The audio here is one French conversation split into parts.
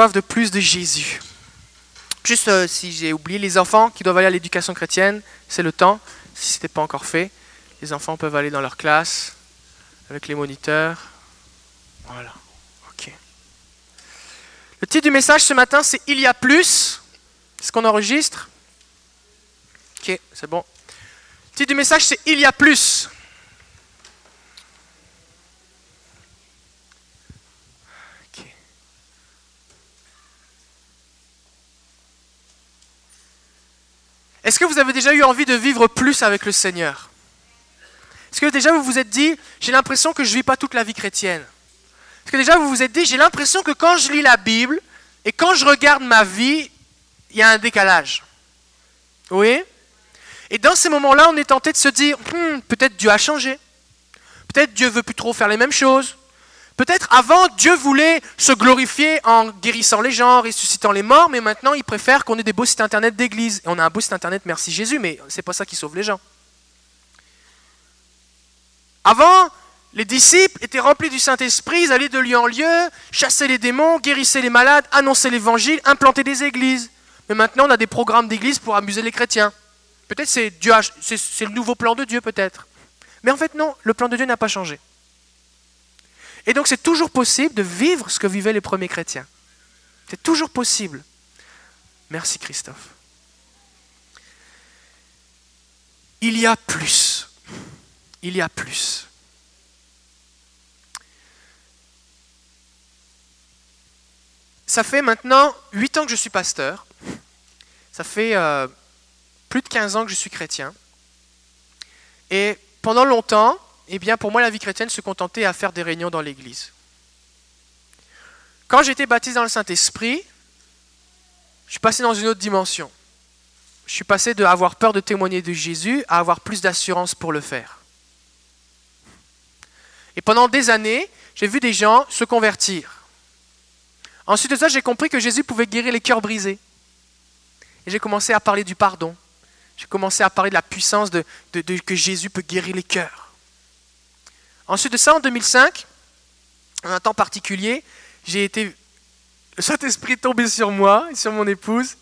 soif de plus de Jésus. Juste euh, si j'ai oublié, les enfants qui doivent aller à l'éducation chrétienne, c'est le temps, si ce n'était pas encore fait. Les enfants peuvent aller dans leur classe avec les moniteurs. Voilà, ok. Le titre du message ce matin, c'est Il y a plus. Est-ce qu'on enregistre? Ok, c'est bon. Le titre du message, c'est Il y a plus. Est-ce que vous avez déjà eu envie de vivre plus avec le Seigneur? Est-ce que déjà vous vous êtes dit, j'ai l'impression que je ne vis pas toute la vie chrétienne? Est-ce que déjà vous vous êtes dit, j'ai l'impression que quand je lis la Bible et quand je regarde ma vie, il y a un décalage? Oui? Et dans ces moments-là, on est tenté de se dire, hmm, peut-être Dieu a changé. Peut-être Dieu veut plus trop faire les mêmes choses. Peut-être avant, Dieu voulait se glorifier en guérissant les gens, ressuscitant les morts, mais maintenant il préfère qu'on ait des beaux sites internet d'église. On a un beau site internet, merci Jésus, mais c'est pas ça qui sauve les gens. Avant, les disciples étaient remplis du Saint-Esprit, ils allaient de lieu en lieu, chassaient les démons, guérissaient les malades, annonçaient l'évangile, implantaient des églises. Mais maintenant, on a des programmes d'église pour amuser les chrétiens. Peut-être c'est le nouveau plan de Dieu, peut-être. Mais en fait, non, le plan de Dieu n'a pas changé. Et donc c'est toujours possible de vivre ce que vivaient les premiers chrétiens. C'est toujours possible. Merci Christophe. Il y a plus. Il y a plus. Ça fait maintenant 8 ans que je suis pasteur. Ça fait euh, plus de 15 ans que je suis chrétien. Et pendant longtemps, eh bien, pour moi, la vie chrétienne se contentait à faire des réunions dans l'église. Quand été baptisé dans le Saint-Esprit, je suis passé dans une autre dimension. Je suis passé de avoir peur de témoigner de Jésus à avoir plus d'assurance pour le faire. Et pendant des années, j'ai vu des gens se convertir. Ensuite de ça, j'ai compris que Jésus pouvait guérir les cœurs brisés. Et j'ai commencé à parler du pardon. J'ai commencé à parler de la puissance de, que Jésus peut guérir les cœurs. Ensuite de ça, en 2005, en un temps particulier, j'ai été. Le Saint-Esprit est tombé sur moi et sur mon épouse,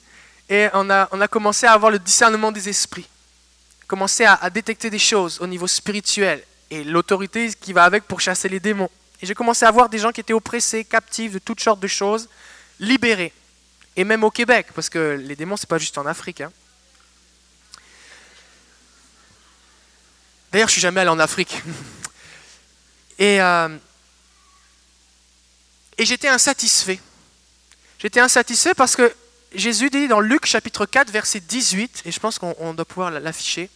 et on a, commencé à avoir le discernement des esprits, commencé à, à détecter des choses au niveau spirituel et l'autorité qui va avec pour chasser les démons. Et j'ai commencé à voir des gens qui étaient oppressés, captifs de toutes sortes de choses, libérés. Et même au Québec, parce que les démons, c'est pas juste en Afrique. Hein. D'ailleurs, je suis jamais allé en Afrique. Et, euh, et j'étais insatisfait. J'étais insatisfait parce que Jésus dit dans Luc chapitre 4, verset 18, et je pense qu'on doit pouvoir l'afficher,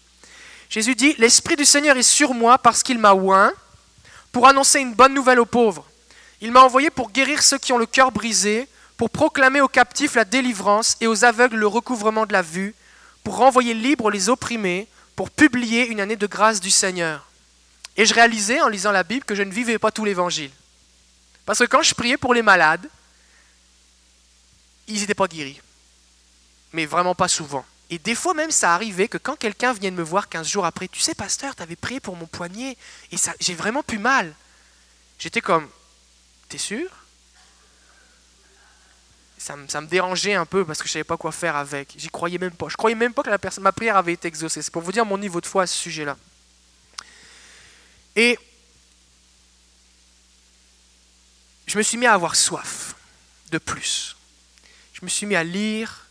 Jésus dit, L'Esprit du Seigneur est sur moi parce qu'il m'a oint pour annoncer une bonne nouvelle aux pauvres. Il m'a envoyé pour guérir ceux qui ont le cœur brisé, pour proclamer aux captifs la délivrance et aux aveugles le recouvrement de la vue, pour renvoyer libres les opprimés, pour publier une année de grâce du Seigneur. Et je réalisais en lisant la Bible que je ne vivais pas tout l'évangile. Parce que quand je priais pour les malades, ils n'étaient pas guéris. Mais vraiment pas souvent. Et des fois même, ça arrivait que quand quelqu'un venait me voir 15 jours après, tu sais, pasteur, tu avais prié pour mon poignet et j'ai vraiment pu mal. J'étais comme, t'es sûr? Ça me, dérangeait un peu parce que je ne savais pas quoi faire avec. J'y croyais même pas. Je croyais même pas que ma prière avait été exaucée. C'est pour vous dire mon niveau de foi à ce sujet-là. Et je me suis mis à avoir soif de plus. Je me suis mis à lire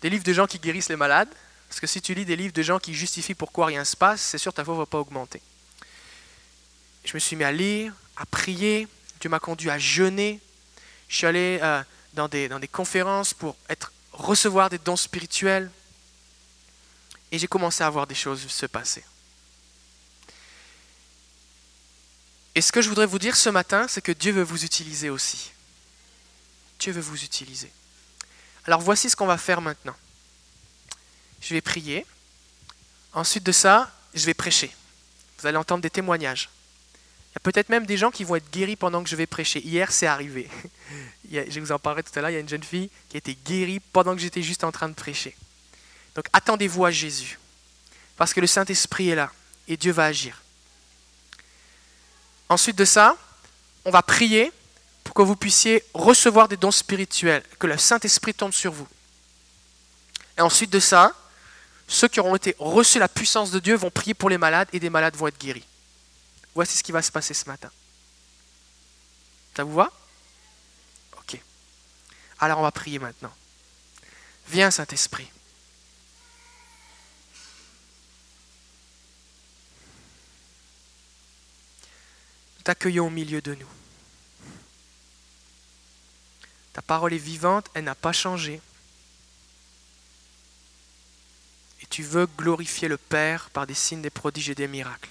des livres de gens qui guérissent les malades, parce que si tu lis des livres de gens qui justifient pourquoi rien se passe, c'est sûr ta foi ne va pas augmenter. Je me suis mis à lire, à prier, Dieu m'a conduit à jeûner. Je suis allé euh, dans, des, conférences pour recevoir des dons spirituels. Et j'ai commencé à voir des choses se passer. Et ce que je voudrais vous dire ce matin, c'est que Dieu veut vous utiliser aussi. Dieu veut vous utiliser. Alors voici ce qu'on va faire maintenant. Je vais prier. Ensuite de ça, je vais prêcher. Vous allez entendre des témoignages. Il y a peut-être même des gens qui vont être guéris pendant que je vais prêcher. Hier, c'est arrivé. je vous en parlerai tout à l'heure, il y a une jeune fille qui a été guérie pendant que j'étais juste en train de prêcher. Donc attendez-vous à Jésus. Parce que le Saint-Esprit est là et Dieu va agir. Ensuite de ça, on va prier pour que vous puissiez recevoir des dons spirituels, que le Saint-Esprit tombe sur vous. Et ensuite de ça, ceux qui auront été reçus la puissance de Dieu vont prier pour les malades et des malades vont être guéris. Voici ce qui va se passer ce matin. Ça vous va? Ok. Alors on va prier maintenant. Viens Saint-Esprit. T'accueillons au milieu de nous. Ta parole est vivante, elle n'a pas changé. Et tu veux glorifier le Père par des signes, des prodiges et des miracles.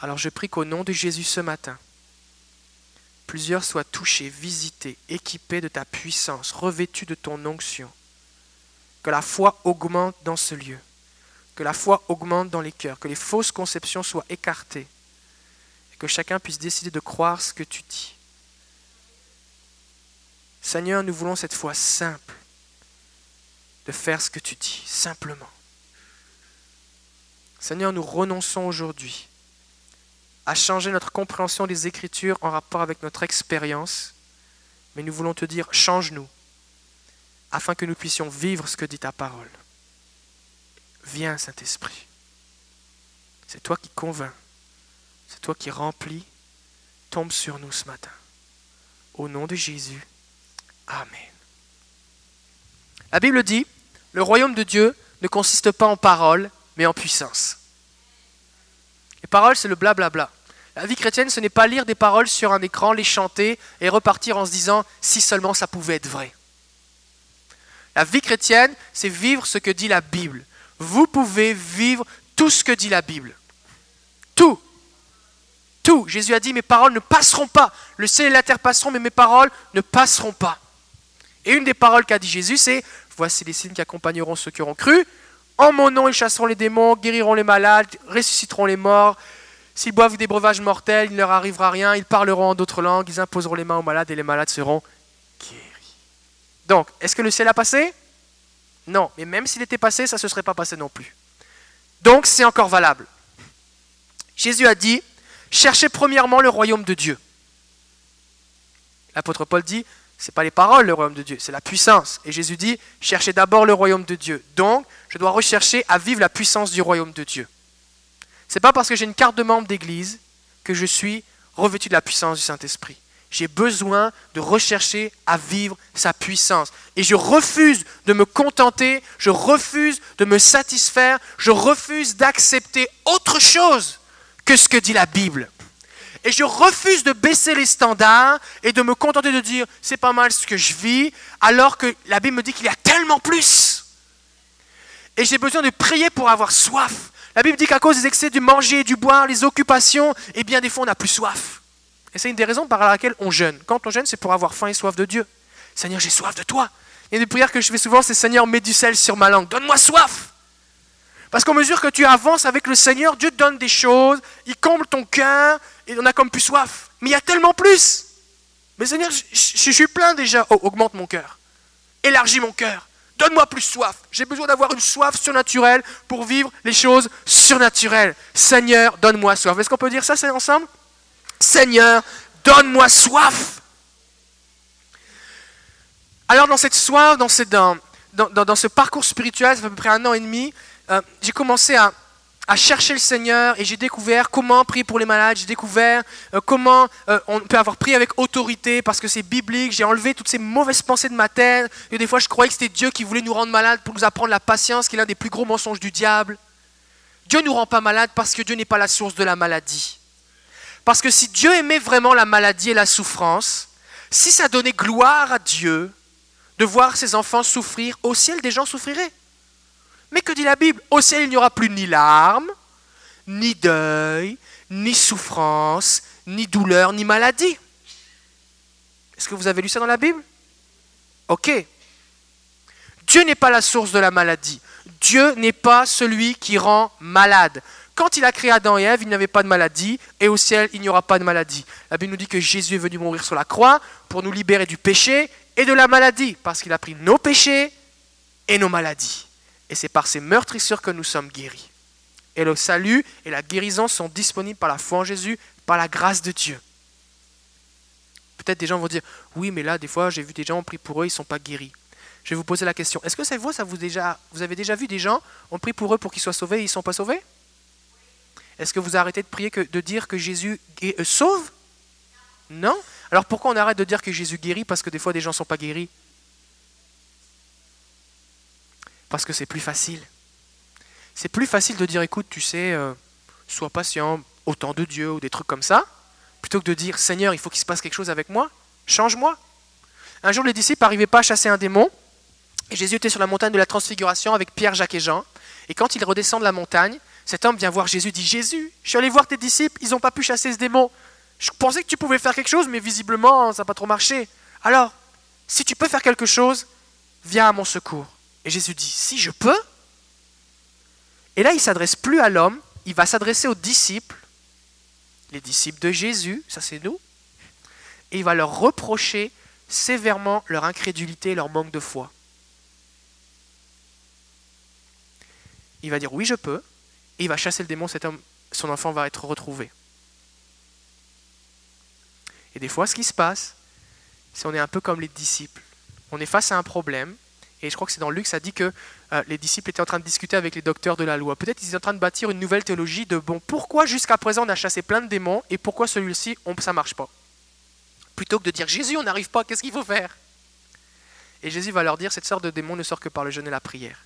Alors je prie qu'au nom de Jésus ce matin, plusieurs soient touchés, visités, équipés de ta puissance, revêtus de ton onction. Que la foi augmente dans ce lieu, que la foi augmente dans les cœurs, que les fausses conceptions soient écartées, que chacun puisse décider de croire ce que tu dis. Seigneur, nous voulons cette foi simple de faire ce que tu dis, simplement. Seigneur, nous renonçons aujourd'hui à changer notre compréhension des Écritures en rapport avec notre expérience, mais nous voulons te dire, change-nous, afin que nous puissions vivre ce que dit ta parole. Viens, Saint-Esprit. C'est toi qui convainc, c'est toi qui remplis, tombe sur nous ce matin. Au nom de Jésus. Amen. La Bible dit, le royaume de Dieu ne consiste pas en paroles, mais en puissance. Les paroles, c'est le blablabla. La vie chrétienne, ce n'est pas lire des paroles sur un écran, les chanter et repartir en se disant si seulement ça pouvait être vrai. La vie chrétienne, c'est vivre ce que dit la Bible. Vous pouvez vivre tout ce que dit la Bible. Tout. Tout. Jésus a dit, mes paroles ne passeront pas. Le ciel et la terre passeront, mais mes paroles ne passeront pas. Et une des paroles qu'a dit Jésus, c'est Voici les signes qui accompagneront ceux qui auront cru. En mon nom, ils chasseront les démons, guériront les malades, ressusciteront les morts. S'ils boivent des breuvages mortels, il ne leur arrivera rien. Ils parleront en d'autres langues, ils imposeront les mains aux malades et les malades seront guéris. Donc, est-ce que le ciel a passé? Non, mais même s'il était passé, ça ne se serait pas passé non plus. Donc, c'est encore valable. Jésus a dit Cherchez premièrement le royaume de Dieu. L'apôtre Paul dit ce n'est pas les paroles, le royaume de Dieu, c'est la puissance. Et Jésus dit, cherchez d'abord le royaume de Dieu. Donc, je dois rechercher à vivre la puissance du royaume de Dieu. Ce n'est pas parce que j'ai une carte de membre d'église que je suis revêtu de la puissance du Saint-Esprit. J'ai besoin de rechercher à vivre sa puissance. Et je refuse de me contenter, je refuse de me satisfaire, je refuse d'accepter autre chose que ce que dit la Bible. Et je refuse de baisser les standards et de me contenter de dire c'est pas mal ce que je vis, alors que la Bible me dit qu'il y a tellement plus. Et j'ai besoin de prier pour avoir soif. La Bible dit qu'à cause des excès du manger et du boire, les occupations, eh bien des fois on n'a plus soif. Et c'est une des raisons par laquelle on jeûne. Quand on jeûne, c'est pour avoir faim et soif de Dieu. Seigneur, j'ai soif de toi. Et une des prières que je fais souvent, c'est Seigneur, mets du sel sur ma langue. Donne-moi soif. Parce qu'en mesure que tu avances avec le Seigneur, Dieu te donne des choses, il comble ton cœur, et on a comme plus soif. Mais il y a tellement plus. Mais Seigneur, je, suis plein déjà. Oh, augmente mon cœur. Élargis mon cœur. Donne-moi plus soif. J'ai besoin d'avoir une soif surnaturelle pour vivre les choses surnaturelles. Seigneur, donne-moi soif. Est-ce qu'on peut dire ça ensemble? Seigneur, donne-moi soif. Alors dans cette soif, dans, dans ce parcours spirituel, ça fait à peu près un an et demi, euh, j'ai commencé à, chercher le Seigneur et j'ai découvert comment prier pour les malades, j'ai découvert euh, comment euh, on peut avoir prié avec autorité parce que c'est biblique, j'ai enlevé toutes ces mauvaises pensées de ma tête, et des fois je croyais que c'était Dieu qui voulait nous rendre malades pour nous apprendre la patience, qui est l'un des plus gros mensonges du diable. Dieu ne nous rend pas malades parce que Dieu n'est pas la source de la maladie. Parce que si Dieu aimait vraiment la maladie et la souffrance, si ça donnait gloire à Dieu de voir ses enfants souffrir, au ciel des gens souffriraient. Mais que dit la Bible? Au ciel, il n'y aura plus ni larmes, ni deuil, ni souffrance, ni douleur, ni maladie. Est-ce que vous avez lu ça dans la Bible? Ok. Dieu n'est pas la source de la maladie. Dieu n'est pas celui qui rend malade. Quand il a créé Adam et Ève, il n'y avait pas de maladie, et au ciel, il n'y aura pas de maladie. La Bible nous dit que Jésus est venu mourir sur la croix pour nous libérer du péché et de la maladie, parce qu'il a pris nos péchés et nos maladies. Et c'est par ces meurtrissures que nous sommes guéris. Et le salut et la guérison sont disponibles par la foi en Jésus, par la grâce de Dieu. Peut-être des gens vont dire Oui, mais là, des fois, j'ai vu des gens, ont pris pour eux, ils ne sont pas guéris. Je vais vous poser la question est-ce que c'est vous, ça vous, déjà, vous avez déjà vu des gens, ont pris pour eux pour qu'ils soient sauvés et ils ne sont pas sauvés? Est-ce que vous arrêtez de prier, que, de dire que Jésus euh, sauve? Non Alors pourquoi on arrête de dire que Jésus guérit parce que des fois des gens ne sont pas guéris? Parce que c'est plus facile. C'est plus facile de dire écoute, tu sais, euh, sois patient, au temps de Dieu ou des trucs comme ça, plutôt que de dire Seigneur, il faut qu'il se passe quelque chose avec moi, change-moi. Un jour, les disciples n'arrivaient pas à chasser un démon, et Jésus était sur la montagne de la transfiguration avec Pierre, Jacques et Jean. Et quand il redescend de la montagne, cet homme vient voir Jésus, dit Jésus, je suis allé voir tes disciples, ils n'ont pas pu chasser ce démon. Je pensais que tu pouvais faire quelque chose, mais visiblement, ça n'a pas trop marché. Alors, si tu peux faire quelque chose, viens à mon secours. Et Jésus dit Si je peux. Et là, il s'adresse plus à l'homme, il va s'adresser aux disciples les disciples de Jésus, ça c'est nous, et il va leur reprocher sévèrement leur incrédulité leur manque de foi. Il va dire oui je peux, et il va chasser le démon, cet homme, son enfant va être retrouvé. Et des fois ce qui se passe, c'est qu'on est un peu comme les disciples. On est face à un problème, et je crois que c'est dans Luc, ça dit que euh, les disciples étaient en train de discuter avec les docteurs de la loi. Peut-être qu'ils étaient en train de bâtir une nouvelle théologie de bon, pourquoi jusqu'à présent on a chassé plein de démons et pourquoi celui-ci, ça ne marche pas? Plutôt que de dire Jésus, on n'arrive pas, qu'est-ce qu'il faut faire? Et Jésus va leur dire cette sorte de démon ne sort que par le jeûne et la prière.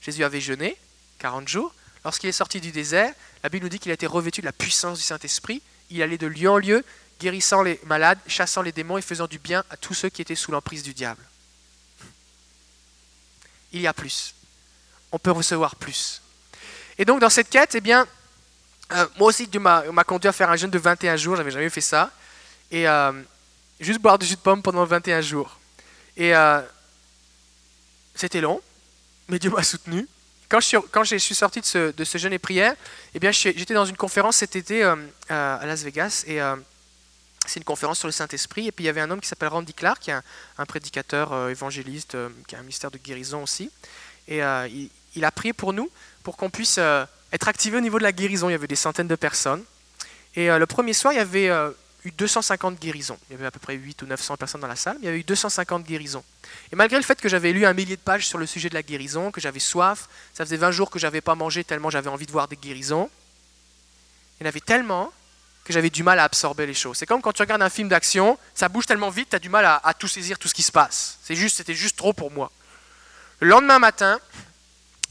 Jésus avait jeûné 40 jours. Lorsqu'il est sorti du désert, la Bible nous dit qu'il a été revêtu de la puissance du Saint-Esprit. Il allait de lieu en lieu, guérissant les malades, chassant les démons et faisant du bien à tous ceux qui étaient sous l'emprise du diable il y a plus. On peut recevoir plus. Et donc dans cette quête, eh bien, euh, moi aussi Dieu m'a conduit à faire un jeûne de 21 jours, j'avais jamais fait ça. Et euh, juste boire du jus de pomme pendant 21 jours. Et euh, c'était long, mais Dieu m'a soutenu. Quand je, suis, sorti de ce, de ce jeûne et prière, eh j'étais dans une conférence cet été à Las Vegas. Et c'est une conférence sur le Saint-Esprit. Et puis il y avait un homme qui s'appelle Randy Clark, qui est un, prédicateur euh, évangéliste, euh, qui a un ministère de guérison aussi. Et euh, il, a prié pour nous, pour qu'on puisse être activé au niveau de la guérison. Il y avait des centaines de personnes. Et le premier soir, il y avait eu 250 guérisons. Il y avait à peu près 8 ou 900 personnes dans la salle, il y avait eu 250 guérisons. Et malgré le fait que j'avais lu un millier de pages sur le sujet de la guérison, que j'avais soif, ça faisait 20 jours que j'avais pas mangé tellement j'avais envie de voir des guérisons, il y en avait tellement que j'avais du mal à absorber les choses. C'est comme quand tu regardes un film d'action, ça bouge tellement vite, tu as du mal à, tout saisir, tout ce qui se passe. Juste, c'était juste trop pour moi. Le lendemain matin,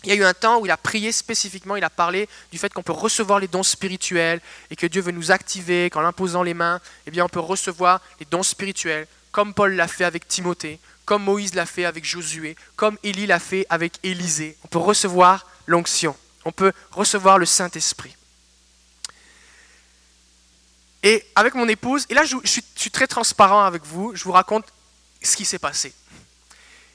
il y a eu un temps où il a prié spécifiquement, il a parlé du fait qu'on peut recevoir les dons spirituels et que Dieu veut nous activer, qu'en imposant les mains, eh bien, on peut recevoir les dons spirituels, comme Paul l'a fait avec Timothée, comme Moïse l'a fait avec Josué, comme Élie l'a fait avec Élisée. On peut recevoir l'onction, on peut recevoir le Saint-Esprit. Et avec mon épouse, et là je, suis, très transparent avec vous, je vous raconte ce qui s'est passé.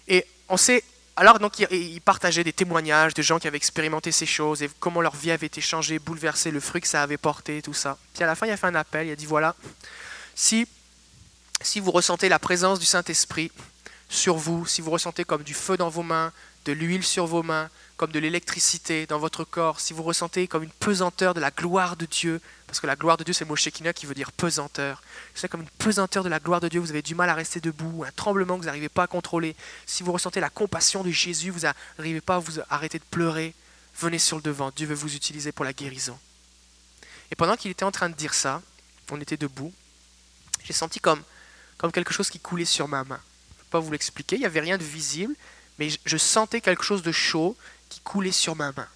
Et on sait, alors donc il, partageait des témoignages de gens qui avaient expérimenté ces choses et comment leur vie avait été changée, bouleversée, le fruit que ça avait porté, tout ça. Puis à la fin il a fait un appel, il a dit voilà, si, si vous ressentez la présence du Saint-Esprit sur vous, si vous ressentez comme du feu dans vos mains, de l'huile sur vos mains, comme de l'électricité dans votre corps, si vous ressentez comme une pesanteur de la gloire de Dieu, parce que la gloire de Dieu, c'est le qui veut dire pesanteur. C'est comme une pesanteur de la gloire de Dieu, vous avez du mal à rester debout, un tremblement que vous n'arrivez pas à contrôler. Si vous ressentez la compassion de Jésus, vous n'arrivez pas à vous arrêter de pleurer, venez sur le devant, Dieu veut vous utiliser pour la guérison. Et pendant qu'il était en train de dire ça, on était debout, j'ai senti comme, comme quelque chose qui coulait sur ma main. Je ne peux pas vous l'expliquer, il n'y avait rien de visible, mais je sentais quelque chose de chaud qui coulait sur ma main.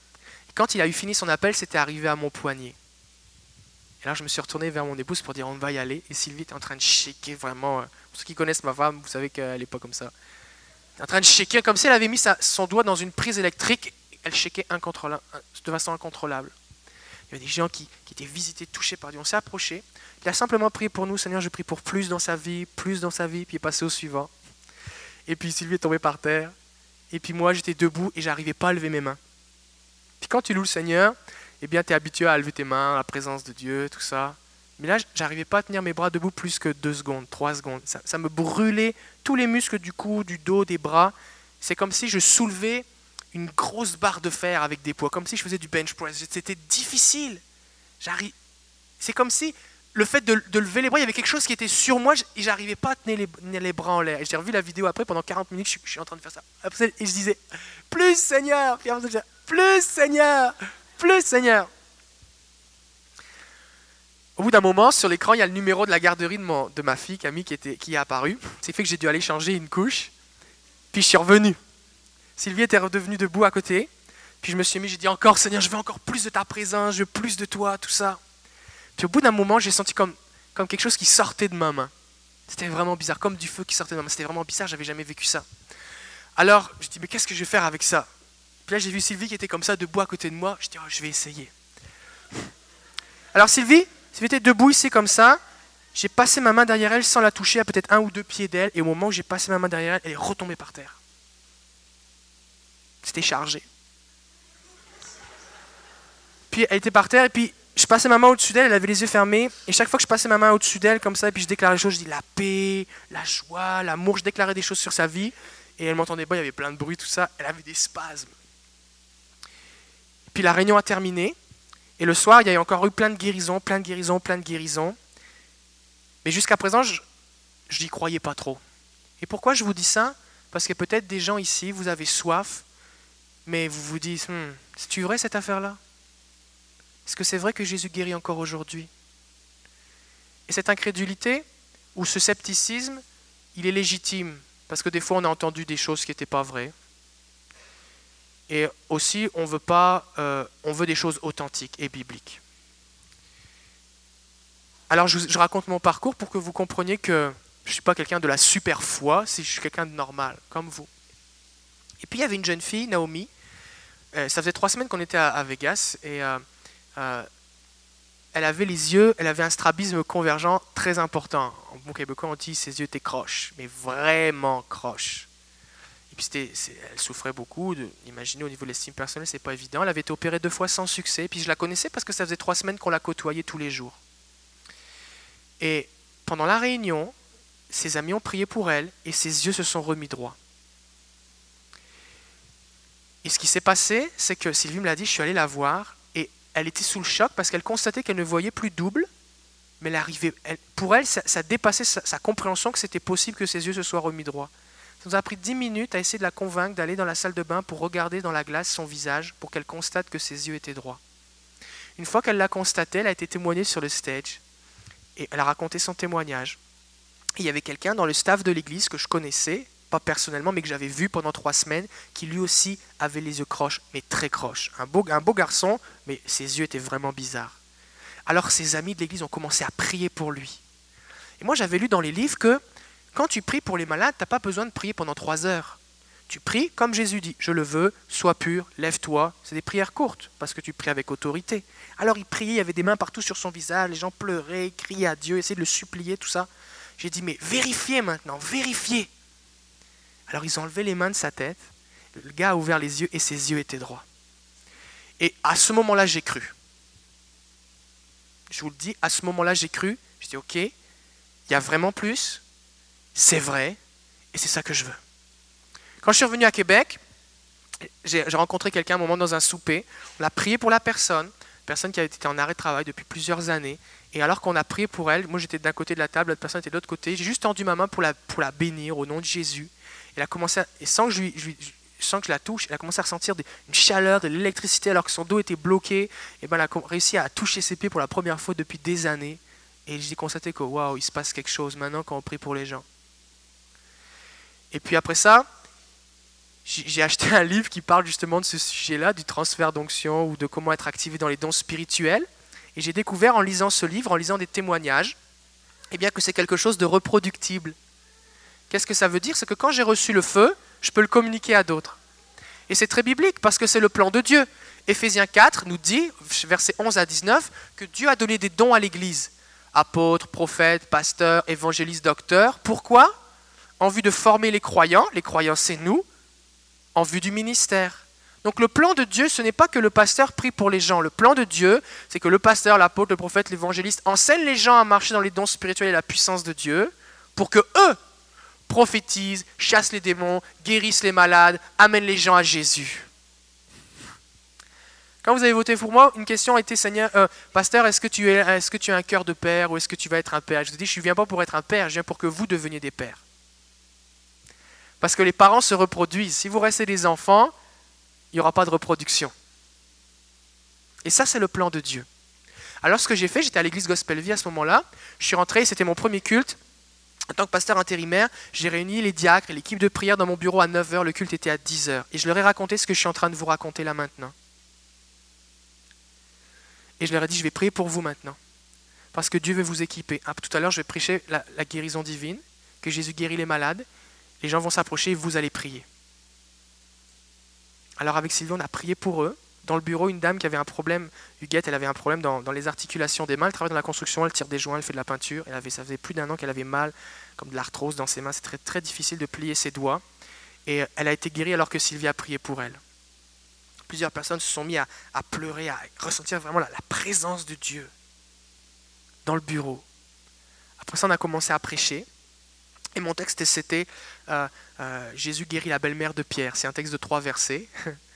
Et quand il a eu fini son appel, c'était arrivé à mon poignet. Et là, je me suis retourné vers mon épouse pour dire on va y aller. Et Sylvie était en train de shaker vraiment. Euh, pour ceux qui connaissent ma femme, vous savez qu'elle n'est pas comme ça. Elle est en train de shaker comme si elle avait mis son doigt dans une prise électrique. Elle shakait de façon incontrôlable. Il y avait des gens qui, qui étaient visités, touchés par Dieu. On s'est approché. Il a simplement prié pour nous. Seigneur, je prie pour plus dans sa vie, plus dans sa vie. Puis il est passé au suivant. Et puis Sylvie est tombée par terre. Et puis moi, j'étais debout et j'arrivais pas à lever mes mains. Puis quand tu loues le Seigneur, eh bien, tu es habitué à lever tes mains, à la présence de Dieu, tout ça. Mais là, j'arrivais pas à tenir mes bras debout plus que deux secondes, trois secondes. Ça, me brûlait tous les muscles du cou, du dos, des bras. C'est comme si je soulevais une grosse barre de fer avec des poids, comme si je faisais du bench press. C'était difficile. C'est comme si le fait de, lever les bras, il y avait quelque chose qui était sur moi et j'arrivais pas à tenir les, bras en l'air. J'ai revu la vidéo après, pendant 40 minutes, je, suis en train de faire ça. et je disais, plus Seigneur, plus Seigneur, plus Seigneur. Au bout d'un moment, sur l'écran, il y a le numéro de la garderie de, ma fille, Camille, qui, était, qui est apparu. C'est fait que j'ai dû aller changer une couche. Puis je suis revenu. Sylvie était redevenue debout à côté. Puis je me suis mis, j'ai dit encore, Seigneur, je veux encore plus de ta présence, je veux plus de toi, tout ça. Puis au bout d'un moment, j'ai senti comme, comme quelque chose qui sortait de ma main. C'était vraiment bizarre, comme du feu qui sortait de ma main. C'était vraiment bizarre, j'avais jamais vécu ça. Alors, je dis, mais qu'est-ce que je vais faire avec ça? Puis là, j'ai vu Sylvie qui était comme ça, debout à côté de moi. Je dis, oh, je vais essayer. Alors, Sylvie, Sylvie était debout ici comme ça. J'ai passé ma main derrière elle sans la toucher, à peut-être un ou deux pieds d'elle. Et au moment où j'ai passé ma main derrière elle, elle est retombée par terre. C'était chargé. Puis elle était par terre, et puis je passais ma main au-dessus d'elle, elle avait les yeux fermés, et chaque fois que je passais ma main au-dessus d'elle, comme ça, et puis je déclarais des choses, je dis la paix, la joie, l'amour, je déclarais des choses sur sa vie, et elle m'entendait pas, il y avait plein de bruit, tout ça, elle avait des spasmes. Puis la réunion a terminé, et le soir, il y a encore eu plein de guérisons, plein de guérisons, plein de guérisons. Mais jusqu'à présent, je n'y croyais pas trop. Et pourquoi je vous dis ça? Parce que peut-être des gens ici, vous avez soif, mais vous vous dites, hmm, c'est-tu vrai cette affaire-là? Est-ce que c'est vrai que Jésus guérit encore aujourd'hui? Et cette incrédulité ou ce scepticisme, il est légitime, parce que des fois on a entendu des choses qui n'étaient pas vraies. Et aussi, on veut, pas, euh, on veut des choses authentiques et bibliques. Alors je, raconte mon parcours pour que vous compreniez que je ne suis pas quelqu'un de la super foi, si je suis quelqu'un de normal, comme vous. Et puis il y avait une jeune fille, Naomi. Euh, ça faisait trois semaines qu'on était à, Vegas et euh, euh, elle avait les yeux, elle avait un strabisme convergent très important. En bon québécois, on dit ses yeux étaient croches, mais vraiment croches. Et puis elle souffrait beaucoup. De, imaginez au niveau de l'estime personnelle, c'est pas évident. Elle avait été opérée deux fois sans succès. Puis je la connaissais parce que ça faisait trois semaines qu'on la côtoyait tous les jours. Et pendant la réunion, ses amis ont prié pour elle et ses yeux se sont remis droits. Et ce qui s'est passé, c'est que Sylvie me l'a dit, je suis allé la voir elle était sous le choc parce qu'elle constatait qu'elle ne voyait plus double, mais elle arrivait, pour elle, ça, dépassait sa, compréhension que c'était possible que ses yeux se soient remis droits. Ça nous a pris dix minutes à essayer de la convaincre d'aller dans la salle de bain pour regarder dans la glace son visage pour qu'elle constate que ses yeux étaient droits. Une fois qu'elle l'a constaté, elle a été témoignée sur le stage et elle a raconté son témoignage. il y avait quelqu'un dans le staff de l'église que je connaissais, pas personnellement, mais que j'avais vu pendant trois semaines, qui lui aussi avait les yeux croches, mais très croches. Un beau, un beau garçon, mais ses yeux étaient vraiment bizarres. Alors ses amis de l'église ont commencé à prier pour lui. Et moi j'avais lu dans les livres que quand tu pries pour les malades, tu n'as pas besoin de prier pendant trois heures. Tu pries comme Jésus dit, je le veux, sois pur, lève-toi. C'est des prières courtes, parce que tu pries avec autorité. Alors il priait, il y avait des mains partout sur son visage, les gens pleuraient, criaient à Dieu, essayaient de le supplier, tout ça. J'ai dit, mais vérifiez maintenant, vérifiez. Alors ils ont enlevé les mains de sa tête, le gars a ouvert les yeux et ses yeux étaient droits. Et à ce moment-là, j'ai cru. Je vous le dis, à ce moment-là, j'ai cru. Je dis, ok, il y a vraiment plus, c'est vrai, et c'est ça que je veux. Quand je suis revenu à Québec, j'ai rencontré quelqu'un un moment dans un souper. On a prié pour la personne, personne qui avait été en arrêt de travail depuis plusieurs années. Et alors qu'on a prié pour elle, moi j'étais d'un côté de la table, l'autre personne était de l'autre côté, j'ai juste tendu ma main pour la, pour la bénir au nom de Jésus. Elle a commencé et sans que je, que je la touche, elle a commencé à ressentir une chaleur, de l'électricité alors que son dos était bloqué. Et ben, elle a réussi à toucher ses pieds pour la première fois depuis des années. Et j'ai constaté que waouh, il se passe quelque chose maintenant quand on prie pour les gens. Et puis après ça, j'ai acheté un livre qui parle justement de ce sujet-là, du transfert d'onction ou de comment être activé dans les dons spirituels. Et j'ai découvert en lisant ce livre, en lisant des témoignages, eh bien que c'est quelque chose de reproductible. Qu'est-ce que ça veut dire? C'est que quand j'ai reçu le feu, je peux le communiquer à d'autres. Et c'est très biblique parce que c'est le plan de Dieu. Éphésiens 4 nous dit, versets 11 à 19, que Dieu a donné des dons à l'Église. Apôtres, prophètes, pasteurs, évangélistes, docteurs. Pourquoi? En vue de former les croyants, les croyants c'est nous, en vue du ministère. Donc le plan de Dieu, ce n'est pas que le pasteur prie pour les gens. Le plan de Dieu, c'est que le pasteur, l'apôtre, le prophète, l'évangéliste enseignent les gens à marcher dans les dons spirituels et la puissance de Dieu pour que eux prophétisent, chassent les démons, guérissent les malades, amènent les gens à Jésus. Quand vous avez voté pour moi, une question a été Seigneur, euh, Pasteur, est-ce que, tu es, est-ce que tu as un cœur de père ou est-ce que tu vas être un père? Je vous dis, je ne viens pas pour être un père, je viens pour que vous deveniez des pères. Parce que les parents se reproduisent. Si vous restez des enfants, il n'y aura pas de reproduction. Et ça, c'est le plan de Dieu. Alors, ce que j'ai fait, j'étais à l'église Gospel Vie à ce moment-là. Je suis rentré, c'était mon premier culte. En tant que pasteur intérimaire, j'ai réuni les diacres et l'équipe de prière dans mon bureau à 9h, le culte était à 10h. Et je leur ai raconté ce que je suis en train de vous raconter là maintenant. Et je leur ai dit, je vais prier pour vous maintenant. Parce que Dieu veut vous équiper. Ah, tout à l'heure, je vais prêcher la, la, guérison divine, que Jésus guérit les malades. Les gens vont s'approcher et vous allez prier. Alors avec Sylvie, on a prié pour eux dans le bureau une dame qui avait un problème, Huguette, elle avait un problème dans, les articulations des mains, elle travaille dans la construction, elle tire des joints, elle fait de la peinture, elle avait, ça faisait plus d'un an qu'elle avait mal, comme de l'arthrose dans ses mains, c'est très, difficile de plier ses doigts, et elle a été guérie alors que Sylvie a prié pour elle. Plusieurs personnes se sont mis à, pleurer, à ressentir vraiment la, présence de Dieu dans le bureau. Après ça, on a commencé à prêcher, et mon texte, c'était euh, euh, Jésus guérit la belle-mère de Pierre. C'est un texte de trois versets.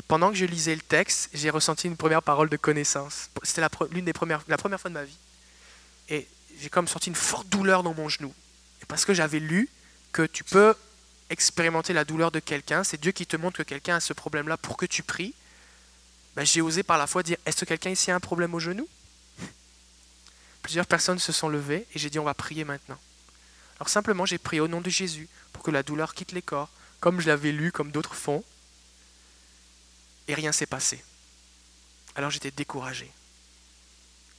Et pendant que je lisais le texte, j'ai ressenti une première parole de connaissance. C'était l'une des premières, la première fois de ma vie. Et j'ai comme senti une forte douleur dans mon genou. Et parce que j'avais lu que tu peux expérimenter la douleur de quelqu'un, c'est Dieu qui te montre que quelqu'un a ce problème-là pour que tu pries. Ben, j'ai osé par la foi dire Est-ce que quelqu'un ici a un problème au genou? Plusieurs personnes se sont levées et j'ai dit On va prier maintenant. Alors simplement, j'ai prié au nom de Jésus pour que la douleur quitte les corps, comme je l'avais lu, comme d'autres font et rien s'est passé. Alors j'étais découragé.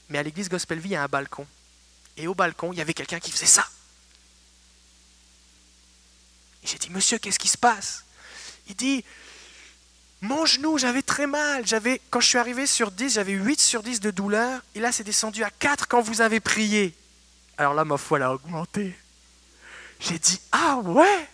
Mais à l'église Gospel il y a un balcon. Et au balcon, il y avait quelqu'un qui faisait ça. Et j'ai dit, monsieur, qu'est-ce qui se passe? Il dit, mon genou, j'avais très mal. J'avais, quand je suis arrivé sur 10, j'avais 8 sur 10 de douleur. Et là, c'est descendu à 4 quand vous avez prié. Alors là, ma foi, elle a augmenté. J'ai dit, ah ouais?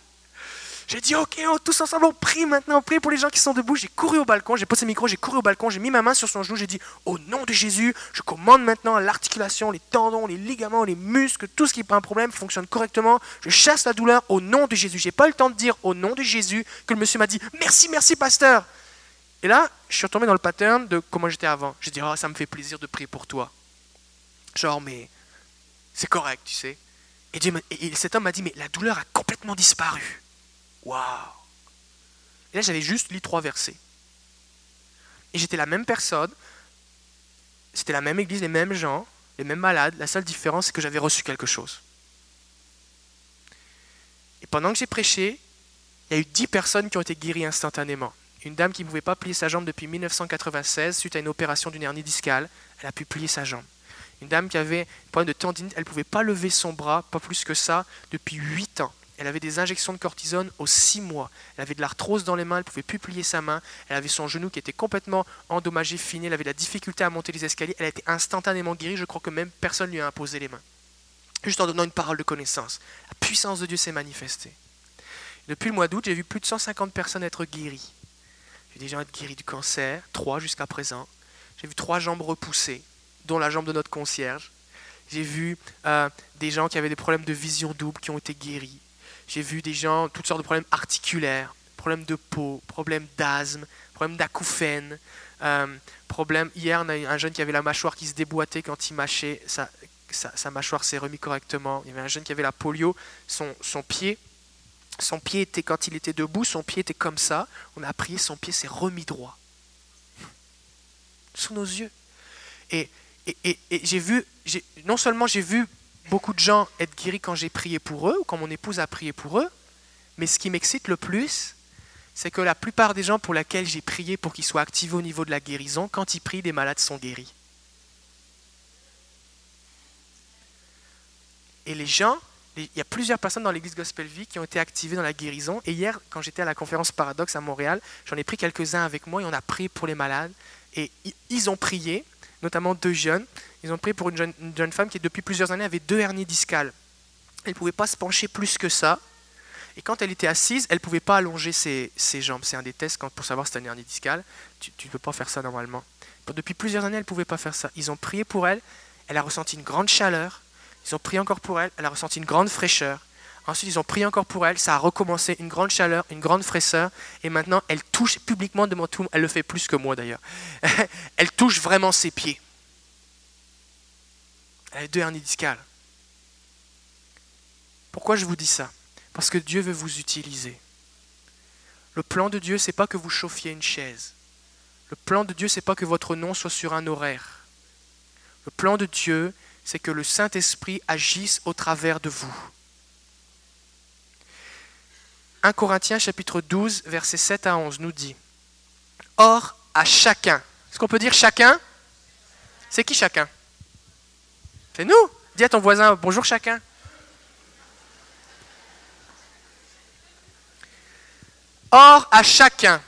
J'ai dit, ok, tous ensemble, on prie maintenant, on prie pour les gens qui sont debout. J'ai couru au balcon, j'ai posé le micro, j'ai couru au balcon, j'ai mis ma main sur son genou, j'ai dit, au nom de Jésus, je commande maintenant l'articulation, les tendons, les ligaments, les muscles, tout ce qui pas un problème fonctionne correctement. Je chasse la douleur au nom de Jésus. J'ai pas eu le temps de dire au nom de Jésus que le monsieur m'a dit, merci, merci, pasteur. Et là, je suis retombé dans le pattern de comment j'étais avant. J'ai dit, oh, ça me fait plaisir de prier pour toi. Genre, mais c'est correct, tu sais. Et cet homme m'a dit, mais la douleur a complètement disparu. Waouh là, j'avais juste lu trois versets. Et j'étais la même personne, c'était la même église, les mêmes gens, les mêmes malades. La seule différence, c'est que j'avais reçu quelque chose. Et pendant que j'ai prêché, il y a eu dix personnes qui ont été guéries instantanément. Une dame qui ne pouvait pas plier sa jambe depuis 1996 suite à une opération d'une hernie discale, elle a pu plier sa jambe. Une dame qui avait un problème de tendinite, elle ne pouvait pas lever son bras, pas plus que ça, depuis huit ans. Elle avait des injections de cortisone aux six mois. Elle avait de l'arthrose dans les mains, elle ne pouvait plus plier sa main. Elle avait son genou qui était complètement endommagé, fini. Elle avait de la difficulté à monter les escaliers. Elle a été instantanément guérie. Je crois que même personne ne lui a imposé les mains. Juste en donnant une parole de connaissance. La puissance de Dieu s'est manifestée. Depuis le mois d'août, j'ai vu plus de 150 personnes être guéries. J'ai des gens être guéris du cancer, trois jusqu'à présent. J'ai vu trois jambes repoussées, dont la jambe de notre concierge. J'ai vu euh, des gens qui avaient des problèmes de vision double qui ont été guéris. J'ai vu des gens, toutes sortes de problèmes articulaires, problèmes de peau, problèmes d'asthme, problèmes d'acouphènes. Euh, hier, on a eu un jeune qui avait la mâchoire qui se déboîtait quand il mâchait, sa, sa, mâchoire s'est remis correctement. Il y avait un jeune qui avait la polio, son, son pied, son pied était, quand il était debout, son pied était comme ça. On a prié, son pied s'est remis droit. Sous nos yeux. Et, et, et, et j'ai vu, non seulement j'ai vu beaucoup de gens être guéris quand j'ai prié pour eux ou quand mon épouse a prié pour eux. Mais ce qui m'excite le plus, c'est que la plupart des gens pour lesquels j'ai prié pour qu'ils soient activés au niveau de la guérison, quand ils prient, les malades sont guéris. Et les gens, il y a plusieurs personnes dans l'église Gospel Vie qui ont été activées dans la guérison. Et hier, quand j'étais à la conférence Paradoxe à Montréal, j'en ai pris quelques-uns avec moi et on a prié pour les malades. Et ils ont prié, notamment deux jeunes. Ils ont pris pour une jeune, femme qui, depuis plusieurs années, avait deux hernies discales. Elle ne pouvait pas se pencher plus que ça. Et quand elle était assise, elle ne pouvait pas allonger ses, jambes. C'est un des tests pour savoir si c'est une hernie discale. Tu ne peux pas faire ça normalement. Depuis plusieurs années, elle ne pouvait pas faire ça. Ils ont prié pour elle. Elle a ressenti une grande chaleur. Ils ont prié encore pour elle. Elle a ressenti une grande fraîcheur. Ensuite, ils ont prié encore pour elle. Ça a recommencé une grande chaleur, une grande fraîcheur. Et maintenant, elle touche publiquement devant tout. Elle le fait plus que moi d'ailleurs. elle touche vraiment ses pieds. Elle a deux hernies discales. Pourquoi je vous dis ça? Parce que Dieu veut vous utiliser. Le plan de Dieu, c'est pas que vous chauffiez une chaise. Le plan de Dieu, c'est pas que votre nom soit sur un horaire. Le plan de Dieu, c'est que le Saint-Esprit agisse au travers de vous. 1 Corinthiens chapitre 12, versets 7 à 11 nous dit Or, à chacun, est-ce qu'on peut dire chacun? C'est qui chacun? C'est nous Dis à ton voisin bonjour chacun. Or, à chacun,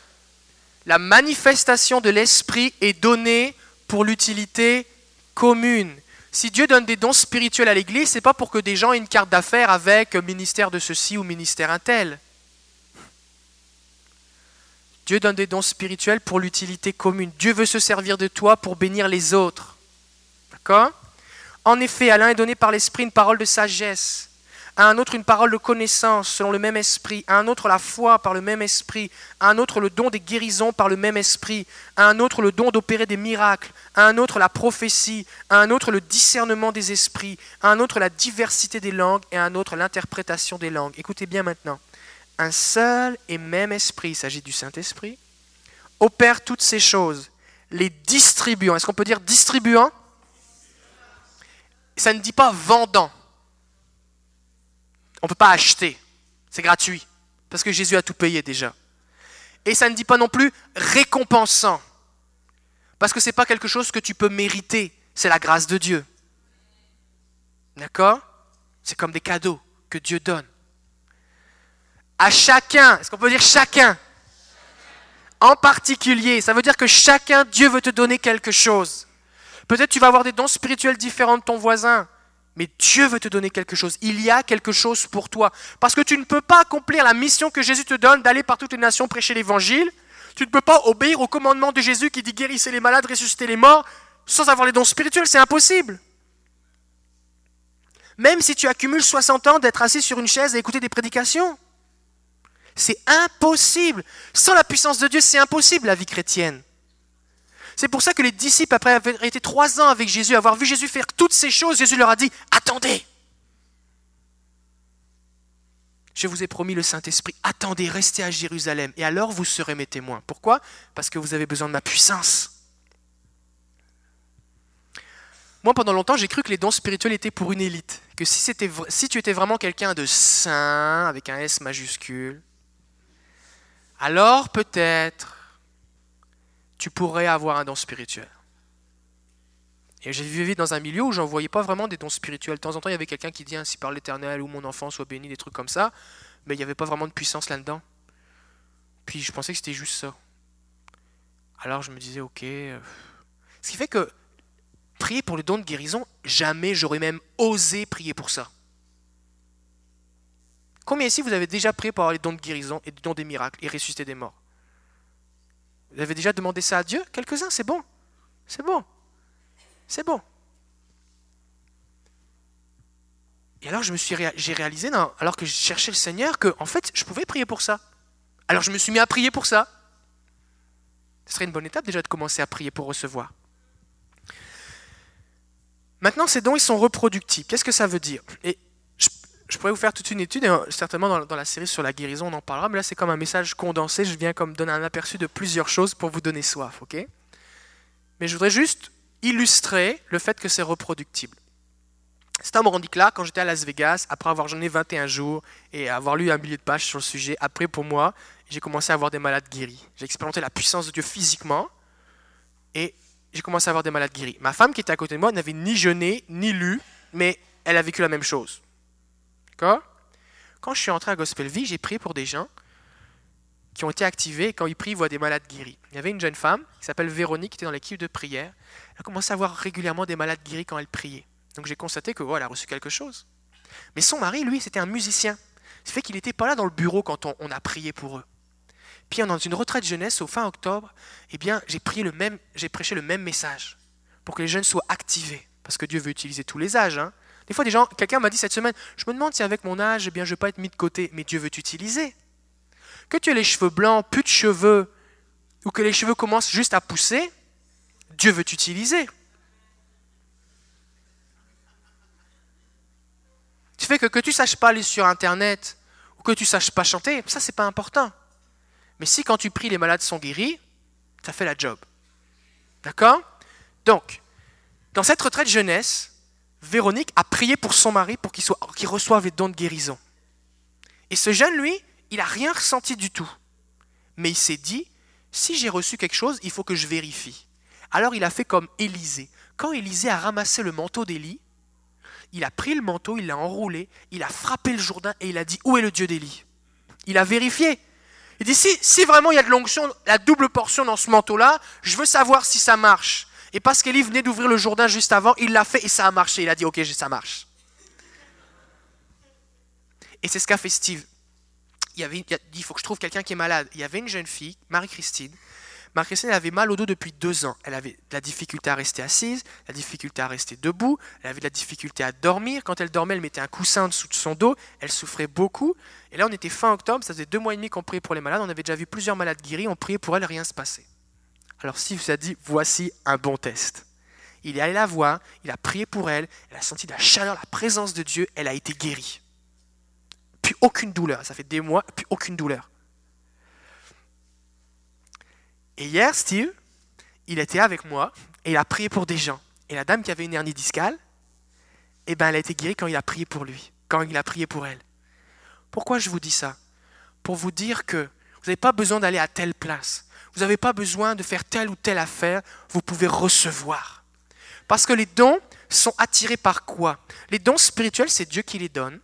la manifestation de l'Esprit est donnée pour l'utilité commune. Si Dieu donne des dons spirituels à l'Église, ce n'est pas pour que des gens aient une carte d'affaires avec ministère de ceci ou ministère un tel. Dieu donne des dons spirituels pour l'utilité commune. Dieu veut se servir de toi pour bénir les autres. D'accord? En effet, à l'un est donné par l'Esprit une parole de sagesse, à un autre une parole de connaissance selon le même esprit, à un autre la foi par le même esprit, à un autre le don des guérisons par le même esprit, à un autre le don d'opérer des miracles, à un autre la prophétie, à un autre le discernement des esprits, à un autre la diversité des langues et à un autre l'interprétation des langues. Écoutez bien maintenant. Un seul et même esprit, il s'agit du Saint-Esprit, opère toutes ces choses, les distribuant. Est-ce qu'on peut dire distribuant? Ça ne dit pas vendant. On ne peut pas acheter. C'est gratuit. Parce que Jésus a tout payé déjà. Et ça ne dit pas non plus récompensant. Parce que ce n'est pas quelque chose que tu peux mériter. C'est la grâce de Dieu. D'accord? C'est comme des cadeaux que Dieu donne. À chacun. Est-ce qu'on peut dire chacun? En particulier. Ça veut dire que chacun, Dieu veut te donner quelque chose. Peut-être tu vas avoir des dons spirituels différents de ton voisin. Mais Dieu veut te donner quelque chose. Il y a quelque chose pour toi. Parce que tu ne peux pas accomplir la mission que Jésus te donne d'aller par toutes les nations prêcher l'évangile. Tu ne peux pas obéir au commandement de Jésus qui dit guérissez les malades, ressuscitez les morts, sans avoir les dons spirituels. C'est impossible. Même si tu accumules 60 ans d'être assis sur une chaise et écouter des prédications. C'est impossible. Sans la puissance de Dieu, c'est impossible la vie chrétienne. C'est pour ça que les disciples, après avoir été trois ans avec Jésus, avoir vu Jésus faire toutes ces choses, Jésus leur a dit, attendez. Je vous ai promis le Saint-Esprit, attendez, restez à Jérusalem, et alors vous serez mes témoins. Pourquoi? Parce que vous avez besoin de ma puissance. Moi, pendant longtemps, j'ai cru que les dons spirituels étaient pour une élite. Que si, si tu étais vraiment quelqu'un de saint, avec un S majuscule, alors peut-être tu pourrais avoir un don spirituel. Et j'ai vécu dans un milieu où j'en voyais pas vraiment des dons spirituels. De temps en temps, il y avait quelqu'un qui dit ainsi par l'Éternel ou mon enfant soit béni, des trucs comme ça, mais il n'y avait pas vraiment de puissance là-dedans. Puis je pensais que c'était juste ça. Alors je me disais, ok. Euh, ce qui fait que prier pour le don de guérison, jamais j'aurais même osé prier pour ça. Combien ici vous avez déjà prié pour avoir les dons de guérison et les dons des miracles et ressusciter des morts? Vous avez déjà demandé ça à Dieu? Quelques-uns, c'est bon. C'est bon. C'est bon. Et alors je me suis j'ai réalisé, alors que je cherchais le Seigneur, que en fait je pouvais prier pour ça. Alors je me suis mis à prier pour ça. Ce serait une bonne étape déjà de commencer à prier pour recevoir. Maintenant, ces dons, ils sont reproductibles. Qu'est-ce que ça veut dire? Je pourrais vous faire toute une étude, et euh, certainement dans, la série sur la guérison, on en parlera, mais là c'est comme un message condensé, je viens comme donner un aperçu de plusieurs choses pour vous donner soif, ok? Mais je voudrais juste illustrer le fait que c'est reproductible. C'est un là quand j'étais à Las Vegas, après avoir jeûné 21 jours et avoir lu un millier de pages sur le sujet. Après, pour moi, j'ai commencé à avoir des malades guéris. J'ai expérimenté la puissance de Dieu physiquement et j'ai commencé à avoir des malades guéris. Ma femme qui était à côté de moi n'avait ni jeûné, ni lu, mais elle a vécu la même chose. Quand je suis entré à Gospel Vie, j'ai prié pour des gens qui ont été activés quand ils prient, ils voient des malades guéris. Il y avait une jeune femme qui s'appelle Véronique qui était dans l'équipe de prière. Elle a commencé à voir régulièrement des malades guéris quand elle priait. Donc j'ai constaté que a reçu quelque chose. Mais son mari, lui, c'était un musicien. Ce fait qu'il n'était pas là dans le bureau quand on, a prié pour eux. Puis dans une retraite jeunesse au fin octobre, eh bien, j'ai prié le même, j'ai prêché le même message pour que les jeunes soient activés, parce que Dieu veut utiliser tous les âges. Hein Des fois, des gens, quelqu'un m'a dit cette semaine, je me demande si avec mon âge, eh bien, je ne vais pas être mis de côté. Mais Dieu veut t'utiliser. Que tu aies les cheveux blancs, plus de cheveux, ou que les cheveux commencent juste à pousser, Dieu veut t'utiliser. Tu fais que que tu saches pas aller sur Internet ou que tu saches pas chanter, ça c'est pas important. Mais si quand tu pries les malades sont guéris, ça fait la job. D'accord? Donc, dans cette retraite jeunesse, Véronique a prié pour son mari pour qu'il, reçoive les dons de guérison. Et ce jeune, lui, il n'a rien ressenti du tout. Mais il s'est dit, si j'ai reçu quelque chose, il faut que je vérifie. Alors il a fait comme Élisée. Quand Élisée a ramassé le manteau d'Élie, il a pris le manteau, il l'a enroulé, il a frappé le Jourdain et il a dit Où est le Dieu d'Élie? Il a vérifié. Il dit si, si vraiment il y a de l'onction, la double portion dans ce manteau-là, je veux savoir si ça marche. Et parce qu'Élie venait d'ouvrir le Jourdain juste avant, il l'a fait et ça a marché. Il a dit Ok, ça marche. Et c'est ce qu'a fait Steve. Il, avait, il a dit Il faut que je trouve quelqu'un qui est malade. Il y avait une jeune fille, Marie-Christine, Marie-Christine avait mal au dos depuis deux ans. Elle avait de la difficulté à rester assise, la difficulté à rester debout, elle avait de la difficulté à dormir. Quand elle dormait, elle mettait un coussin dessous de son dos, elle souffrait beaucoup. Et là, on était fin octobre, ça faisait deux mois et demi qu'on priait pour les malades, on avait déjà vu plusieurs malades guéris, on priait pour elle, rien se passait. Alors Steve vous a dit, voici un bon test. Il est allé la voir, il a prié pour elle, elle a senti la chaleur, la présence de Dieu, elle a été guérie. Puis aucune douleur, ça fait des mois, puis aucune douleur. Et hier, Steve, il était avec moi et il a prié pour des gens. Et la dame qui avait une hernie discale, eh ben, elle a été guérie quand il a prié pour lui, quand il a prié pour elle. Pourquoi je vous dis ça? Pour vous dire que vous n'avez pas besoin d'aller à telle place. Vous n'avez pas besoin de faire telle ou telle affaire. Vous pouvez recevoir. Parce que les dons sont attirés par quoi? Les dons spirituels, c'est Dieu qui les donne.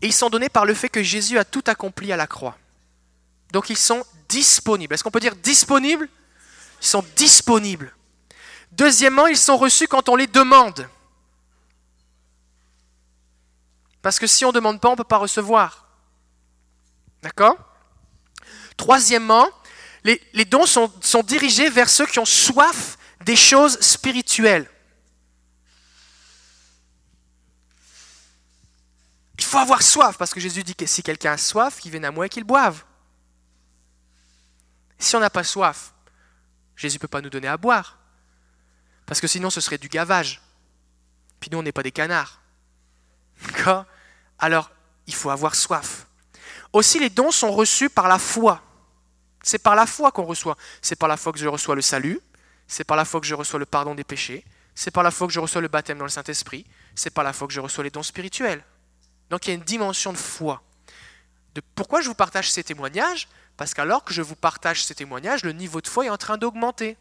Et ils sont donnés par le fait que Jésus a tout accompli à la croix. Donc ils sont disponibles. Est-ce qu'on peut dire disponibles? Ils sont disponibles. Deuxièmement, ils sont reçus quand on les demande. Parce que si on ne demande pas, on ne peut pas recevoir. D'accord? Troisièmement, les, dons sont, sont dirigés vers ceux qui ont soif des choses spirituelles. Il faut avoir soif, parce que Jésus dit que si quelqu'un a soif, qu'il vienne à moi et qu'il boive. Si on n'a pas soif, Jésus ne peut pas nous donner à boire. Parce que sinon, ce serait du gavage. Puis nous, on n'est pas des canards. D'accord? Alors, il faut avoir soif. Aussi, les dons sont reçus par la foi. C'est par la foi qu'on reçoit. C'est par la foi que je reçois le salut. C'est par la foi que je reçois le pardon des péchés. C'est par la foi que je reçois le baptême dans le Saint-Esprit. C'est par la foi que je reçois les dons spirituels. Donc il y a une dimension de foi. De pourquoi je vous partage ces témoignages? Parce qu'alors que je vous partage ces témoignages, le niveau de foi est en train d'augmenter.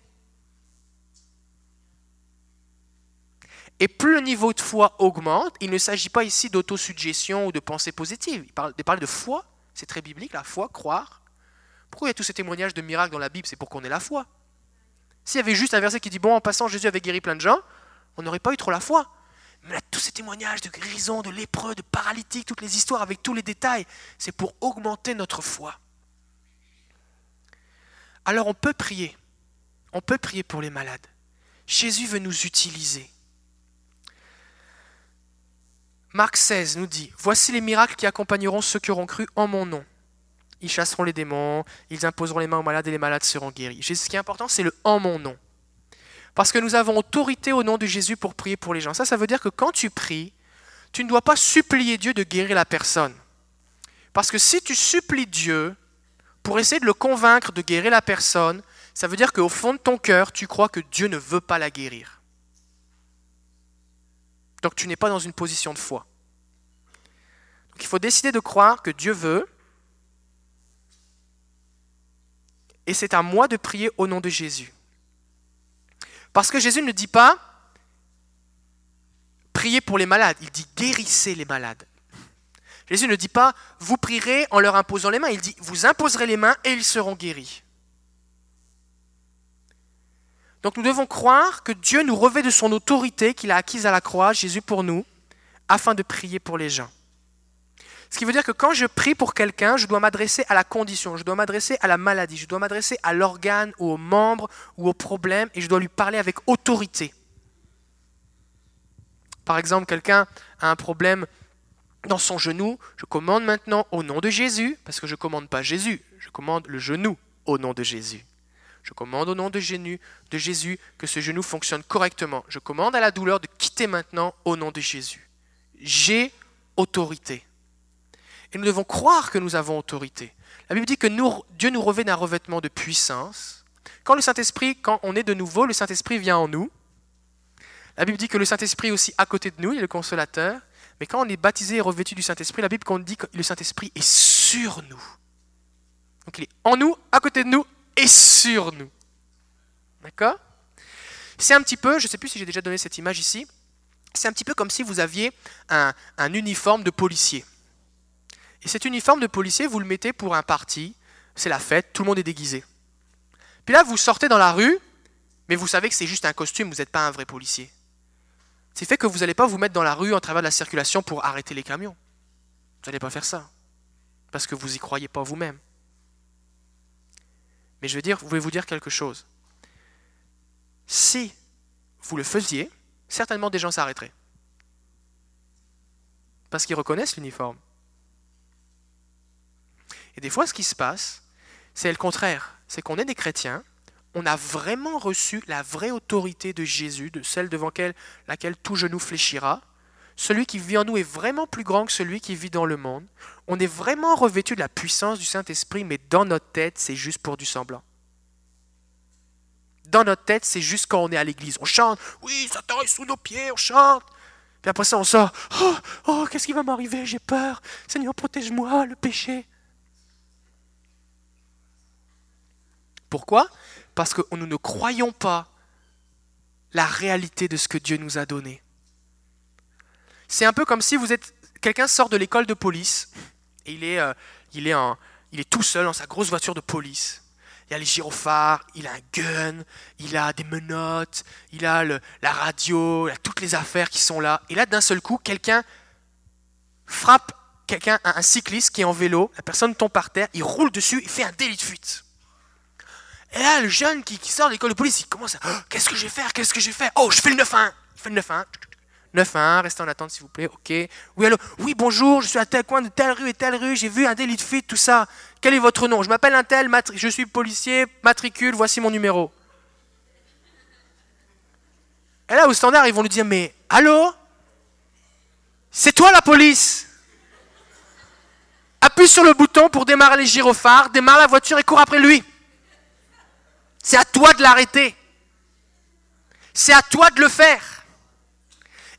Et plus le niveau de foi augmente, il ne s'agit pas ici d'autosuggestion ou de pensée positive. Il parle, de foi, c'est très biblique, la foi, croire. Pourquoi il y a tous ces témoignages de miracles dans la Bible? C'est pour qu'on ait la foi. S'il y avait juste un verset qui dit Bon, en passant, Jésus avait guéri plein de gens, on n'aurait pas eu trop la foi. Mais là, tous ces témoignages de guérison, de lépreux, de paralytiques, toutes les histoires avec tous les détails, c'est pour augmenter notre foi. Alors on peut prier. On peut prier pour les malades. Jésus veut nous utiliser. Marc 16 nous dit, Voici les miracles qui accompagneront ceux qui auront cru en mon nom. Ils chasseront les démons, ils imposeront les mains aux malades et les malades seront guéris. Ce qui est important, c'est le en mon nom. Parce que nous avons autorité au nom de Jésus pour prier pour les gens. Ça, ça veut dire que quand tu pries, tu ne dois pas supplier Dieu de guérir la personne. Parce que si tu supplies Dieu, pour essayer de le convaincre de guérir la personne, ça veut dire qu'au fond de ton cœur, tu crois que Dieu ne veut pas la guérir. Donc tu n'es pas dans une position de foi. Donc il faut décider de croire que Dieu veut. Et c'est à moi de prier au nom de Jésus. Parce que Jésus ne dit pas priez pour les malades, il dit guérissez les malades. Jésus ne dit pas vous prierez en leur imposant les mains, il dit vous imposerez les mains et ils seront guéris. Donc nous devons croire que Dieu nous revêt de son autorité qu'il a acquise à la croix, Jésus pour nous, afin de prier pour les gens. Ce qui veut dire que quand je prie pour quelqu'un, je dois m'adresser à la condition, je dois m'adresser à la maladie, je dois m'adresser à l'organe ou au membre ou au problème et je dois lui parler avec autorité. Par exemple, quelqu'un a un problème dans son genou, je commande maintenant au nom de Jésus, parce que je ne commande pas Jésus, je commande le genou au nom de Jésus. Je commande au nom de Jésus, de Jésus que ce genou fonctionne correctement. Je commande à la douleur de quitter maintenant au nom de Jésus. J'ai autorité. Et nous devons croire que nous avons autorité. La Bible dit que Dieu nous revêt d'un revêtement de puissance. Quand le Saint-Esprit, quand on est de nouveau, le Saint-Esprit vient en nous. La Bible dit que le Saint-Esprit est aussi à côté de nous, il est le consolateur. Mais quand on est baptisé et revêtu du Saint-Esprit, la Bible dit que le Saint-Esprit est sur nous. Donc il est en nous, à côté de nous et sur nous. D'accord? C'est un petit peu, je ne sais plus si j'ai déjà donné cette image ici, c'est un petit peu comme si vous aviez un, un, uniforme de policier. Et cet uniforme de policier, vous le mettez pour un parti, c'est la fête, tout le monde est déguisé. Puis là, vous sortez dans la rue, mais vous savez que c'est juste un costume, vous n'êtes pas un vrai policier. C'est fait que vous n'allez pas vous mettre dans la rue en travers de la circulation pour arrêter les camions. Vous n'allez pas faire ça. Parce que vous n'y croyez pas vous-même. Mais je veux dire, vous voulez vous dire quelque chose? Si vous le faisiez, certainement des gens s'arrêteraient. Parce qu'ils reconnaissent l'uniforme. Et des fois, ce qui se passe, c'est le contraire. C'est qu'on est des chrétiens, on a vraiment reçu la vraie autorité de Jésus, de celle devant laquelle tout genou fléchira. Celui qui vit en nous est vraiment plus grand que celui qui vit dans le monde. On est vraiment revêtu de la puissance du Saint-Esprit, mais dans notre tête, c'est juste pour du semblant. Dans notre tête, c'est juste quand on est à l'église. On chante, oui, Satan est sous nos pieds, on chante. Puis après ça, on sort, oh, oh qu'est-ce qui va m'arriver? J'ai peur. Seigneur, protège-moi, le péché. Pourquoi? Parce que nous ne croyons pas la réalité de ce que Dieu nous a donné. C'est un peu comme si vous êtes quelqu'un sort de l'école de police et il est, euh, il, est il est tout seul dans sa grosse voiture de police. Il a les gyrophares, il a un gun, il a des menottes, il a la radio, il a toutes les affaires qui sont là. Et là, d'un seul coup, quelqu'un frappe quelqu'un, un cycliste qui est en vélo, la personne tombe par terre, il roule dessus, il fait un délit de fuite. Et là, le jeune qui, sort de l'école de police, il commence à oh, Qu'est-ce que je vais faire? Qu'est-ce que je vais faire? Oh, je fais le 9-1 Il le 9-1. 9-1, restez en attente s'il vous plaît, ok. Oui, allô? Oui, bonjour, je suis à tel coin de telle rue et telle rue, j'ai vu un délit de fuite, tout ça. Quel est votre nom? Je m'appelle un tel, je suis policier, matricule, voici mon numéro. Et là, au standard, ils vont lui dire Mais allô? C'est toi la police? Appuie sur le bouton pour démarrer les gyrophares, démarre la voiture et cours après lui. C'est à toi de l'arrêter. C'est à toi de le faire.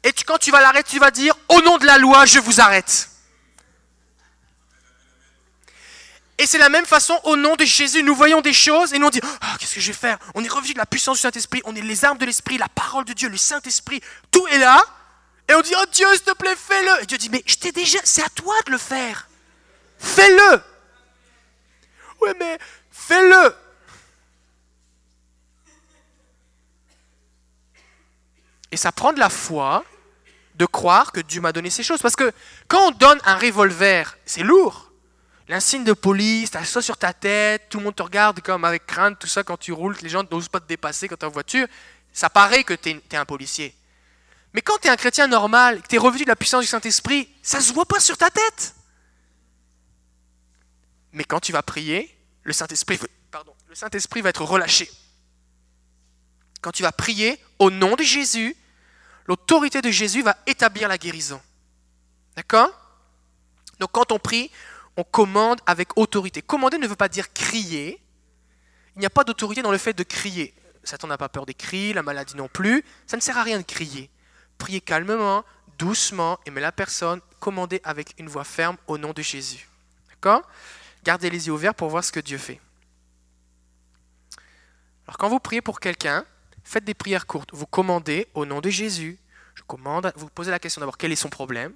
Et quand tu vas l'arrêter, tu vas dire, au nom de la loi, je vous arrête. Et c'est la même façon, au nom de Jésus, nous voyons des choses et nous on dit, oh, qu'est-ce que je vais faire? On est revenu de la puissance du Saint-Esprit, on est les armes de l'Esprit, la parole de Dieu, le Saint-Esprit, tout est là. Et on dit, oh Dieu, s'il te plaît, fais-le. Et Dieu dit, mais je t'ai déjà, c'est à toi de le faire. Fais-le. Oui, mais fais-le. Et ça prend de la foi de croire que Dieu m'a donné ces choses. Parce que quand on donne un revolver, c'est lourd. L'insigne de police, tu as ça sur ta tête, tout le monde te regarde comme avec crainte, tout ça quand tu roules, les gens n'osent pas te dépasser quand tu es en voiture. Ça paraît que tu es, un policier. Mais quand tu es un chrétien normal, que tu es revenu de la puissance du Saint-Esprit, ça se voit pas sur ta tête. Mais quand tu vas prier, le Saint-Esprit Saint va être relâché. Quand tu vas prier au nom de Jésus, l'autorité de Jésus va établir la guérison. D'accord? Donc quand on prie, on commande avec autorité. Commander ne veut pas dire crier. Il n'y a pas d'autorité dans le fait de crier. Satan n'a pas peur des cris, la maladie non plus. Ça ne sert à rien de crier. Priez calmement, doucement, aimer la personne, commandez avec une voix ferme au nom de Jésus. D'accord? Gardez les yeux ouverts pour voir ce que Dieu fait. Alors quand vous priez pour quelqu'un, Faites des prières courtes. Vous commandez au nom de Jésus. Je commande. Vous posez la question d'abord quel est son problème?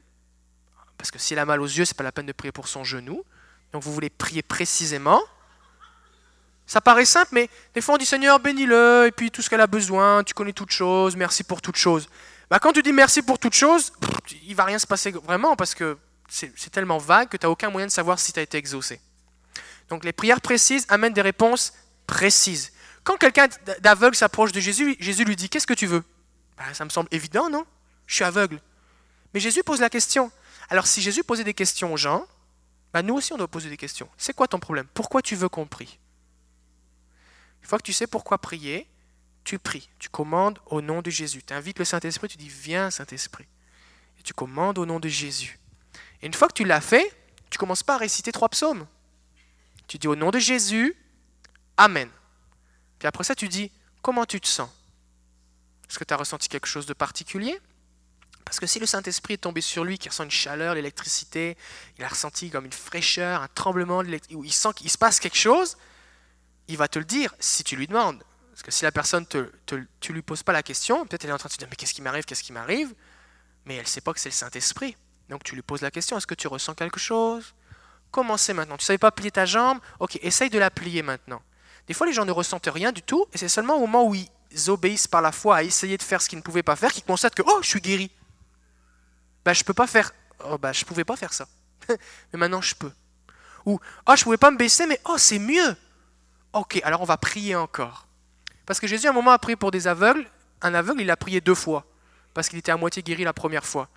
Parce que s'il a mal aux yeux, c'est pas la peine de prier pour son genou. Donc vous voulez prier précisément? Ça paraît simple, mais des fois on dit Seigneur, bénis-le, et puis tout ce qu'elle a besoin, tu connais toutes choses, merci pour toutes choses. Bah, quand tu dis merci pour toutes choses, il va rien se passer vraiment parce que c'est tellement vague que tu n'as aucun moyen de savoir si tu as été exaucé. Donc les prières précises amènent des réponses précises. Quand quelqu'un d'aveugle s'approche de Jésus, Jésus lui dit Qu'est-ce que tu veux? Ben, Ça me semble évident, non? Je suis aveugle. Mais Jésus pose la question. Alors si Jésus posait des questions aux gens, bah, nous aussi on doit poser des questions. C'est quoi ton problème? Pourquoi tu veux qu'on prie? Une fois que tu sais pourquoi prier, tu pries. Tu commandes au nom de Jésus. Tu invites le Saint-Esprit, tu dis Viens Saint-Esprit. Et tu commandes au nom de Jésus. Et une fois que tu l'as fait, tu commences pas à réciter trois psaumes. Tu dis au nom de Jésus, Amen. Puis après ça, tu dis Comment tu te sens? Est-ce que tu as ressenti quelque chose de particulier? Parce que si le Saint-Esprit est tombé sur lui, qui ressent une chaleur, l'électricité, il a ressenti comme une fraîcheur, un tremblement, où il sent qu'il se passe quelque chose, il va te le dire si tu lui demandes. Parce que si la personne, te, tu lui poses pas la question, peut-être elle est en train de se dire, mais qu'est-ce qui m'arrive, qu'est-ce qui m'arrive? Mais elle ne sait pas que c'est le Saint-Esprit. Donc tu lui poses la question, est-ce que tu ressens quelque chose? Comment c'est maintenant? Tu ne savais pas plier ta jambe? Ok, essaye de la plier maintenant. Des fois, les gens ne ressentent rien du tout, et c'est seulement au moment où ils obéissent par la foi à essayer de faire ce qu'ils ne pouvaient pas faire qu'ils constatent que, oh, je suis guéri bah, je peux pas faire. Oh, bah, je pouvais pas faire ça. mais maintenant, je peux. Ou, oh, je pouvais pas me baisser, mais oh, c'est mieux. Ok, alors on va prier encore. Parce que Jésus, à un moment, a prié pour des aveugles. Un aveugle, il a prié deux fois. Parce qu'il était à moitié guéri la première fois.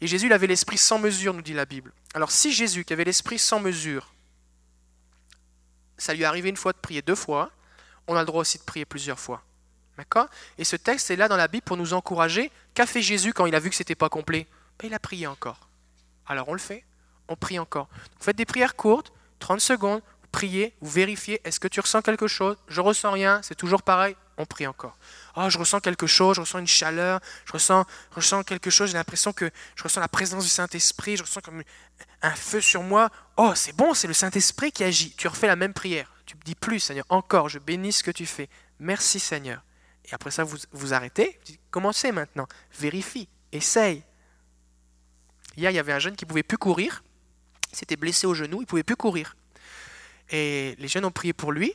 Et Jésus, il avait l'esprit sans mesure, nous dit la Bible. Alors, si Jésus, qui avait l'esprit sans mesure, ça lui est arrivé une fois de prier deux fois, on a le droit aussi de prier plusieurs fois. D'accord? Et ce texte est là dans la Bible pour nous encourager. Qu'a fait Jésus quand il a vu que ce n'était pas complet? Il a prié encore. Alors on le fait, on prie encore. Vous faites des prières courtes, 30 secondes, vous priez, vous vérifiez, est-ce que tu ressens quelque chose? Je ressens rien, c'est toujours pareil, on prie encore. Oh, je ressens quelque chose, je ressens une chaleur, je ressens, ressens quelque chose, j'ai l'impression que je ressens la présence du Saint-Esprit, je ressens comme un feu sur moi. Oh, c'est bon, c'est le Saint-Esprit qui agit. Tu refais la même prière. Tu dis plus, Seigneur, encore, je bénis ce que tu fais. Merci, Seigneur. Et après ça, vous, vous arrêtez, commencez maintenant, vérifie, essaye, Hier, il y avait un jeune qui ne pouvait plus courir. Il s'était blessé au genou, il ne pouvait plus courir. Et les jeunes ont prié pour lui.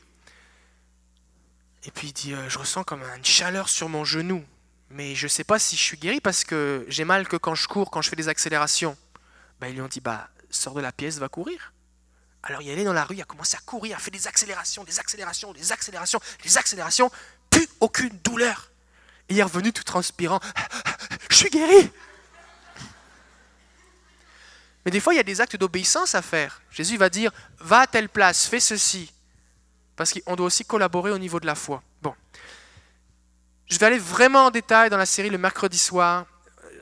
Et puis il dit, euh, je ressens comme une chaleur sur mon genou. Mais je ne sais pas si je suis guéri parce que j'ai mal que quand je cours, quand je fais des accélérations. Ben, ils lui ont dit, bah, sors de la pièce, va courir. Alors il est allé dans la rue, il a commencé à courir, a fait des accélérations, des accélérations, des accélérations, des accélérations, plus aucune douleur. Et il est revenu tout transpirant. Je suis guéri. Mais des fois, il y a des actes d'obéissance à faire. Jésus va dire, va à telle place, fais ceci. Parce qu'on doit aussi collaborer au niveau de la foi. Bon. Je vais aller vraiment en détail dans la série le mercredi soir.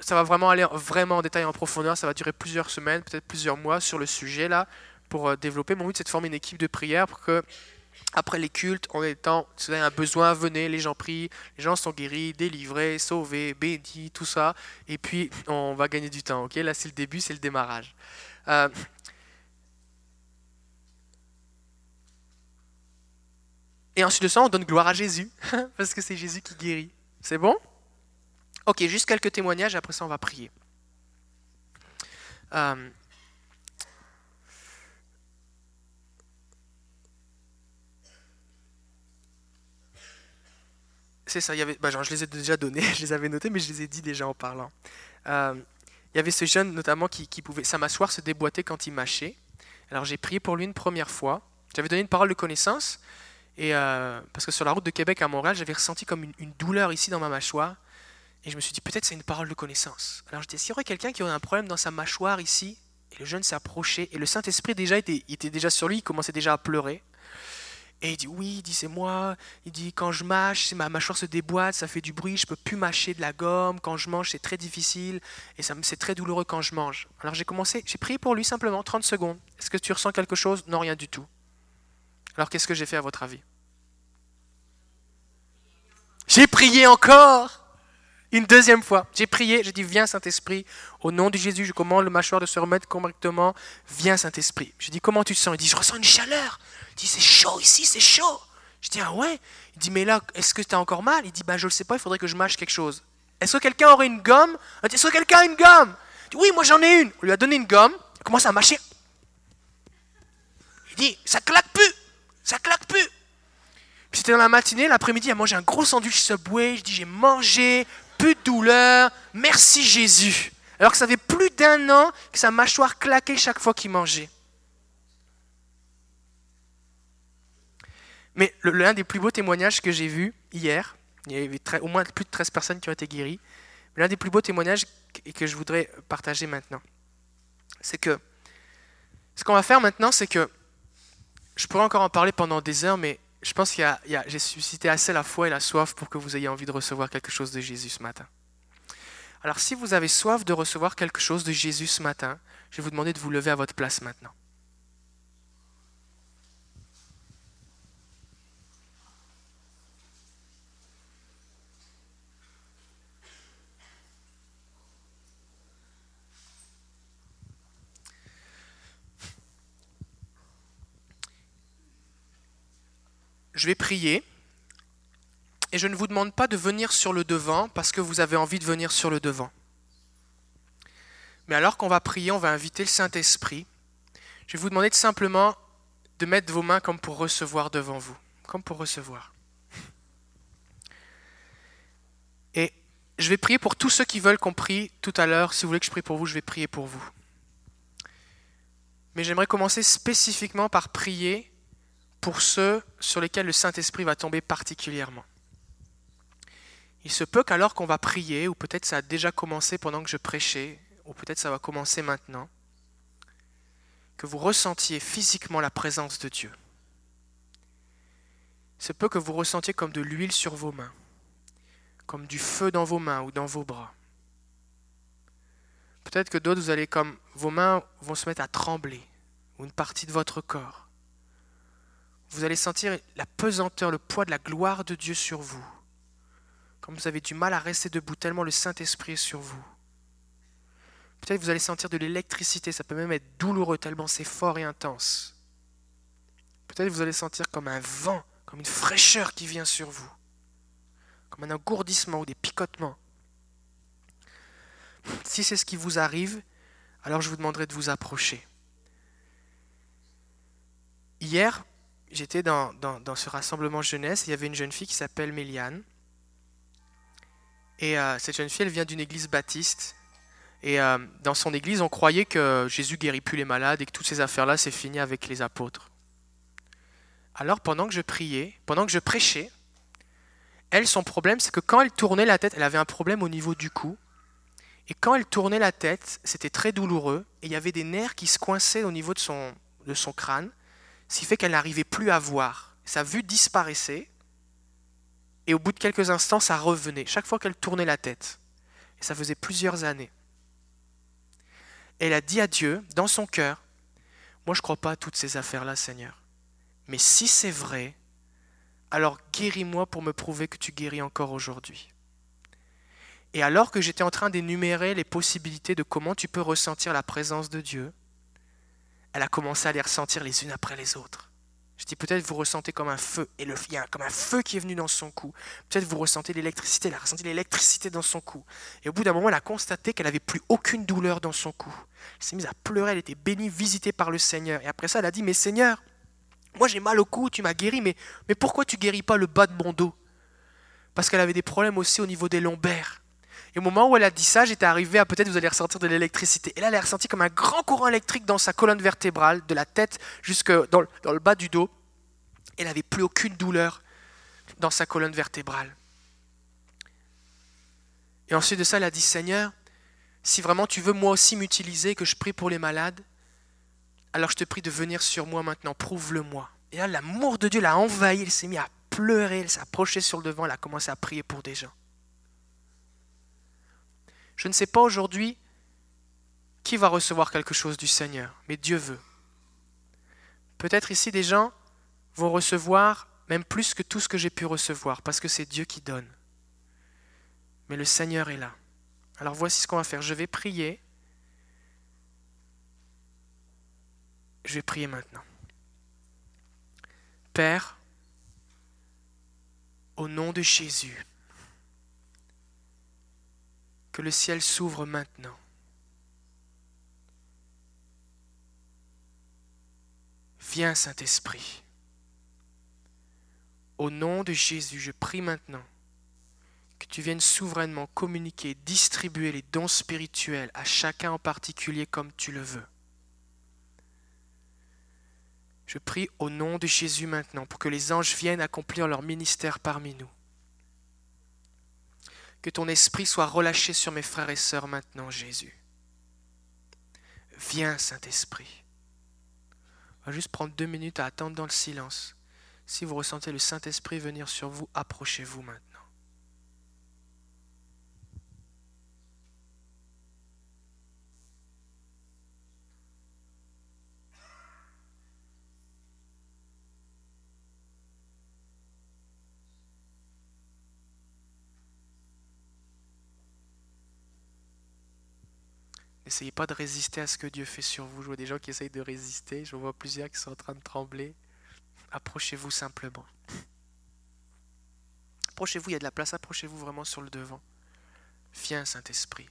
Ça va vraiment aller vraiment en détail en profondeur. Ça va durer plusieurs semaines, peut-être plusieurs mois sur le sujet là, pour euh, développer. Mon but, c'est de former une équipe de prière pour que après les cultes, en étant, si vous avez un besoin, venez, les gens prient, les gens sont guéris, délivrés, sauvés, bénis, tout ça. Et puis, on va gagner du temps. ok? Là, c'est le début, c'est le démarrage. Euh, et ensuite de ça, on donne gloire à Jésus, parce que c'est Jésus qui guérit. C'est bon? Ok, juste quelques témoignages, après ça, on va prier. Euh, C'est ça, il y avait, bah, je les ai déjà donnés, je les avais notés, mais je les ai dit déjà en parlant. Euh, il y avait ce jeune notamment qui, pouvait, sa mâchoire se déboîter quand il mâchait. Alors j'ai prié pour lui une première fois. J'avais donné une parole de connaissance, et, euh, parce que sur la route de Québec à Montréal, j'avais ressenti comme une, douleur ici dans ma mâchoire. Et je me suis dit, peut-être c'est une parole de connaissance. Alors je dis, s'il y aurait quelqu'un qui aurait un problème dans sa mâchoire ici, et le jeune s'est approché, et le Saint-Esprit déjà était, était déjà sur lui, il commençait déjà à pleurer. Et il dit oui, il dit c'est moi. Il dit quand je mâche, ma mâchoire se déboîte, ça fait du bruit, je peux plus mâcher de la gomme. Quand je mange, c'est très difficile et ça c'est très douloureux quand je mange. Alors j'ai commencé, j'ai prié pour lui simplement 30 secondes. Est-ce que tu ressens quelque chose? Non, rien du tout. Alors qu'est-ce que j'ai fait à votre avis? J'ai prié encore une deuxième fois. J'ai prié, j'ai dit Viens Saint-Esprit, au nom de Jésus, je commande le mâchoire de se remettre correctement. Viens Saint-Esprit. Je dis Comment tu te sens? Il dit Je ressens une chaleur. Il dit, c'est chaud ici, c'est chaud. Je dis, ah ouais? Il dit, mais là, est-ce que tu as encore mal? Il dit, ben je ne sais pas, il faudrait que je mâche quelque chose. Est-ce que quelqu'un aurait une gomme? Est-ce que quelqu'un a une gomme? Dit, oui, moi j'en ai une. On lui a donné une gomme, il commence à mâcher. Il dit, ça claque plus, ça claque plus. C'était dans la matinée, l'après-midi, a mangé un gros sandwich Subway. Je dis, j'ai mangé, plus de douleur, merci Jésus. Alors que ça fait plus d'un an que sa mâchoire claquait chaque fois qu'il mangeait. Mais l'un des plus beaux témoignages que j'ai vu hier, il y avait au moins plus de 13 personnes qui ont été guéries, L'un des plus beaux témoignages que je voudrais partager maintenant, c'est que ce qu'on va faire maintenant, c'est que je pourrais encore en parler pendant des heures, mais je pense que j'ai suscité assez la foi et la soif pour que vous ayez envie de recevoir quelque chose de Jésus ce matin. Alors si vous avez soif de recevoir quelque chose de Jésus ce matin, je vais vous demander de vous lever à votre place maintenant. Je vais prier. Et je ne vous demande pas de venir sur le devant parce que vous avez envie de venir sur le devant. Mais alors qu'on va prier, on va inviter le Saint-Esprit. Je vais vous demander de simplement de mettre vos mains comme pour recevoir devant vous, comme pour recevoir. Et je vais prier pour tous ceux qui veulent qu'on prie tout à l'heure. Si vous voulez que je prie pour vous, je vais prier pour vous. Mais j'aimerais commencer spécifiquement par prier pour ceux sur lesquels le Saint-Esprit va tomber particulièrement. Il se peut qu'alors qu'on va prier, ou peut-être ça a déjà commencé pendant que je prêchais, ou peut-être ça va commencer maintenant, que vous ressentiez physiquement la présence de Dieu. Il se peut que vous ressentiez comme de l'huile sur vos mains, comme du feu dans vos mains ou dans vos bras. Peut-être que d'autres, vous allez comme vos mains vont se mettre à trembler, ou une partie de votre corps vous allez sentir la pesanteur, le poids de la gloire de Dieu sur vous. Comme vous avez du mal à rester debout, tellement le Saint-Esprit est sur vous. Peut-être vous allez sentir de l'électricité, ça peut même être douloureux, tellement c'est fort et intense. Peut-être vous allez sentir comme un vent, comme une fraîcheur qui vient sur vous, comme un engourdissement ou des picotements. Si c'est ce qui vous arrive, alors je vous demanderai de vous approcher. Hier, j'étais dans, ce rassemblement jeunesse, il y avait une jeune fille qui s'appelle Méliane. Et euh, cette jeune fille, elle vient d'une église baptiste. Et euh, dans son église, on croyait que Jésus guérit plus les malades et que toutes ces affaires-là, c'est fini avec les apôtres. Alors, pendant que je priais, pendant que je prêchais, elle, son problème, c'est que quand elle tournait la tête, elle avait un problème au niveau du cou. Et quand elle tournait la tête, c'était très douloureux. Et il y avait des nerfs qui se coinçaient au niveau de son, de son crâne ce qui fait qu'elle n'arrivait plus à voir. Sa vue disparaissait, et au bout de quelques instants, ça revenait, chaque fois qu'elle tournait la tête. Et ça faisait plusieurs années. Elle a dit à Dieu, dans son cœur, moi je ne crois pas à toutes ces affaires-là, Seigneur. Mais si c'est vrai, alors guéris-moi pour me prouver que tu guéris encore aujourd'hui. Et alors que j'étais en train d'énumérer les possibilités de comment tu peux ressentir la présence de Dieu, elle a commencé à les ressentir les unes après les autres. Je dis peut-être vous ressentez comme un feu, et le, il y a comme un feu qui est venu dans son cou. Peut-être vous ressentez l'électricité, elle a ressenti l'électricité dans son cou. Et au bout d'un moment, elle a constaté qu'elle n'avait plus aucune douleur dans son cou. Elle s'est mise à pleurer, elle était bénie, visitée par le Seigneur. Et après ça, elle a dit, mais Seigneur, moi j'ai mal au cou, tu m'as guéri, mais, mais pourquoi tu guéris pas le bas de mon dos? Parce qu'elle avait des problèmes aussi au niveau des lombaires. Et au moment où elle a dit ça, j'étais arrivé à peut-être vous allez ressentir de l'électricité. Et là, elle a ressenti comme un grand courant électrique dans sa colonne vertébrale, de la tête jusque dans le, bas du dos. Elle n'avait plus aucune douleur dans sa colonne vertébrale. Et ensuite de ça, elle a dit Seigneur, si vraiment tu veux moi aussi m'utiliser, que je prie pour les malades, alors je te prie de venir sur moi maintenant, prouve-le-moi. Et là, l'amour de Dieu l'a envahi, elle s'est mise à pleurer, elle s'est approchée sur le devant, elle a commencé à prier pour des gens. Je ne sais pas aujourd'hui qui va recevoir quelque chose du Seigneur, mais Dieu veut. Peut-être ici des gens vont recevoir même plus que tout ce que j'ai pu recevoir, parce que c'est Dieu qui donne. Mais le Seigneur est là. Alors voici ce qu'on va faire. Je vais prier. Je vais prier maintenant. Père, au nom de Jésus, que le ciel s'ouvre maintenant. Viens, Saint-Esprit. Au nom de Jésus, je prie maintenant que tu viennes souverainement communiquer, distribuer les dons spirituels à chacun en particulier comme tu le veux. Je prie au nom de Jésus maintenant pour que les anges viennent accomplir leur ministère parmi nous Que ton esprit soit relâché sur mes frères et sœurs maintenant, Jésus. Viens, Saint-Esprit. On va juste prendre deux minutes à attendre dans le silence. Si vous ressentez le Saint-Esprit venir sur vous, approchez-vous maintenant. N'essayez pas de résister à ce que Dieu fait sur vous. Je vois des gens qui essayent de résister. Je vois plusieurs qui sont en train de trembler. Approchez-vous simplement. Approchez-vous, il y a de la place. Approchez-vous vraiment sur le devant. Viens, Saint-Esprit.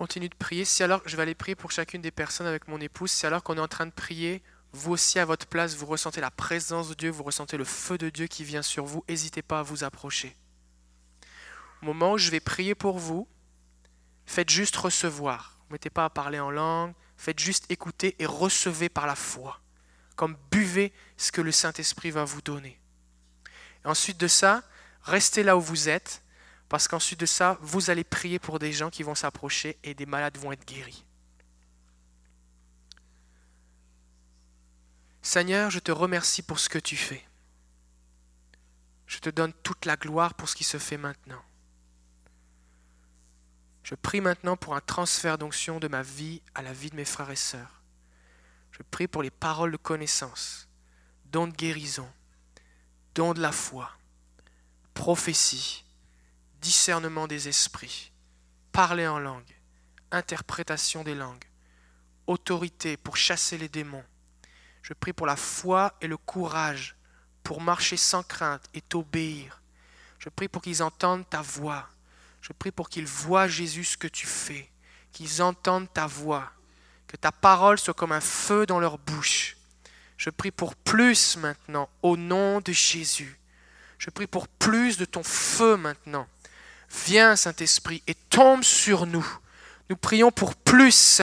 Continue de prier. Si alors, je vais aller prier pour chacune des personnes avec mon épouse, si alors qu'on est en train de prier, vous aussi à votre place, vous ressentez la présence de Dieu, vous ressentez le feu de Dieu qui vient sur vous, n'hésitez pas à vous approcher. Au moment où je vais prier pour vous, faites juste recevoir. Ne mettez pas à parler en langue, faites juste écouter et recevez par la foi. Comme buvez ce que le Saint-Esprit va vous donner. Et ensuite de ça, restez là où vous êtes parce qu'ensuite de ça, vous allez prier pour des gens qui vont s'approcher et des malades vont être guéris. Seigneur, je te remercie pour ce que tu fais. Je te donne toute la gloire pour ce qui se fait maintenant. Je prie maintenant pour un transfert d'onction de ma vie à la vie de mes frères et sœurs. Je prie pour les paroles de connaissance, dons de guérison, dons de la foi, prophétie, discernement des esprits, parler en langue, interprétation des langues, autorité pour chasser les démons. Je prie pour la foi et le courage pour marcher sans crainte et t'obéir. Je prie pour qu'ils entendent ta voix. Je prie pour qu'ils voient Jésus ce que tu fais, qu'ils entendent ta voix, que ta parole soit comme un feu dans leur bouche. Je prie pour plus maintenant, au nom de Jésus. Je prie pour plus de ton feu maintenant. Viens, Saint-Esprit, et tombe sur nous. Nous prions pour plus.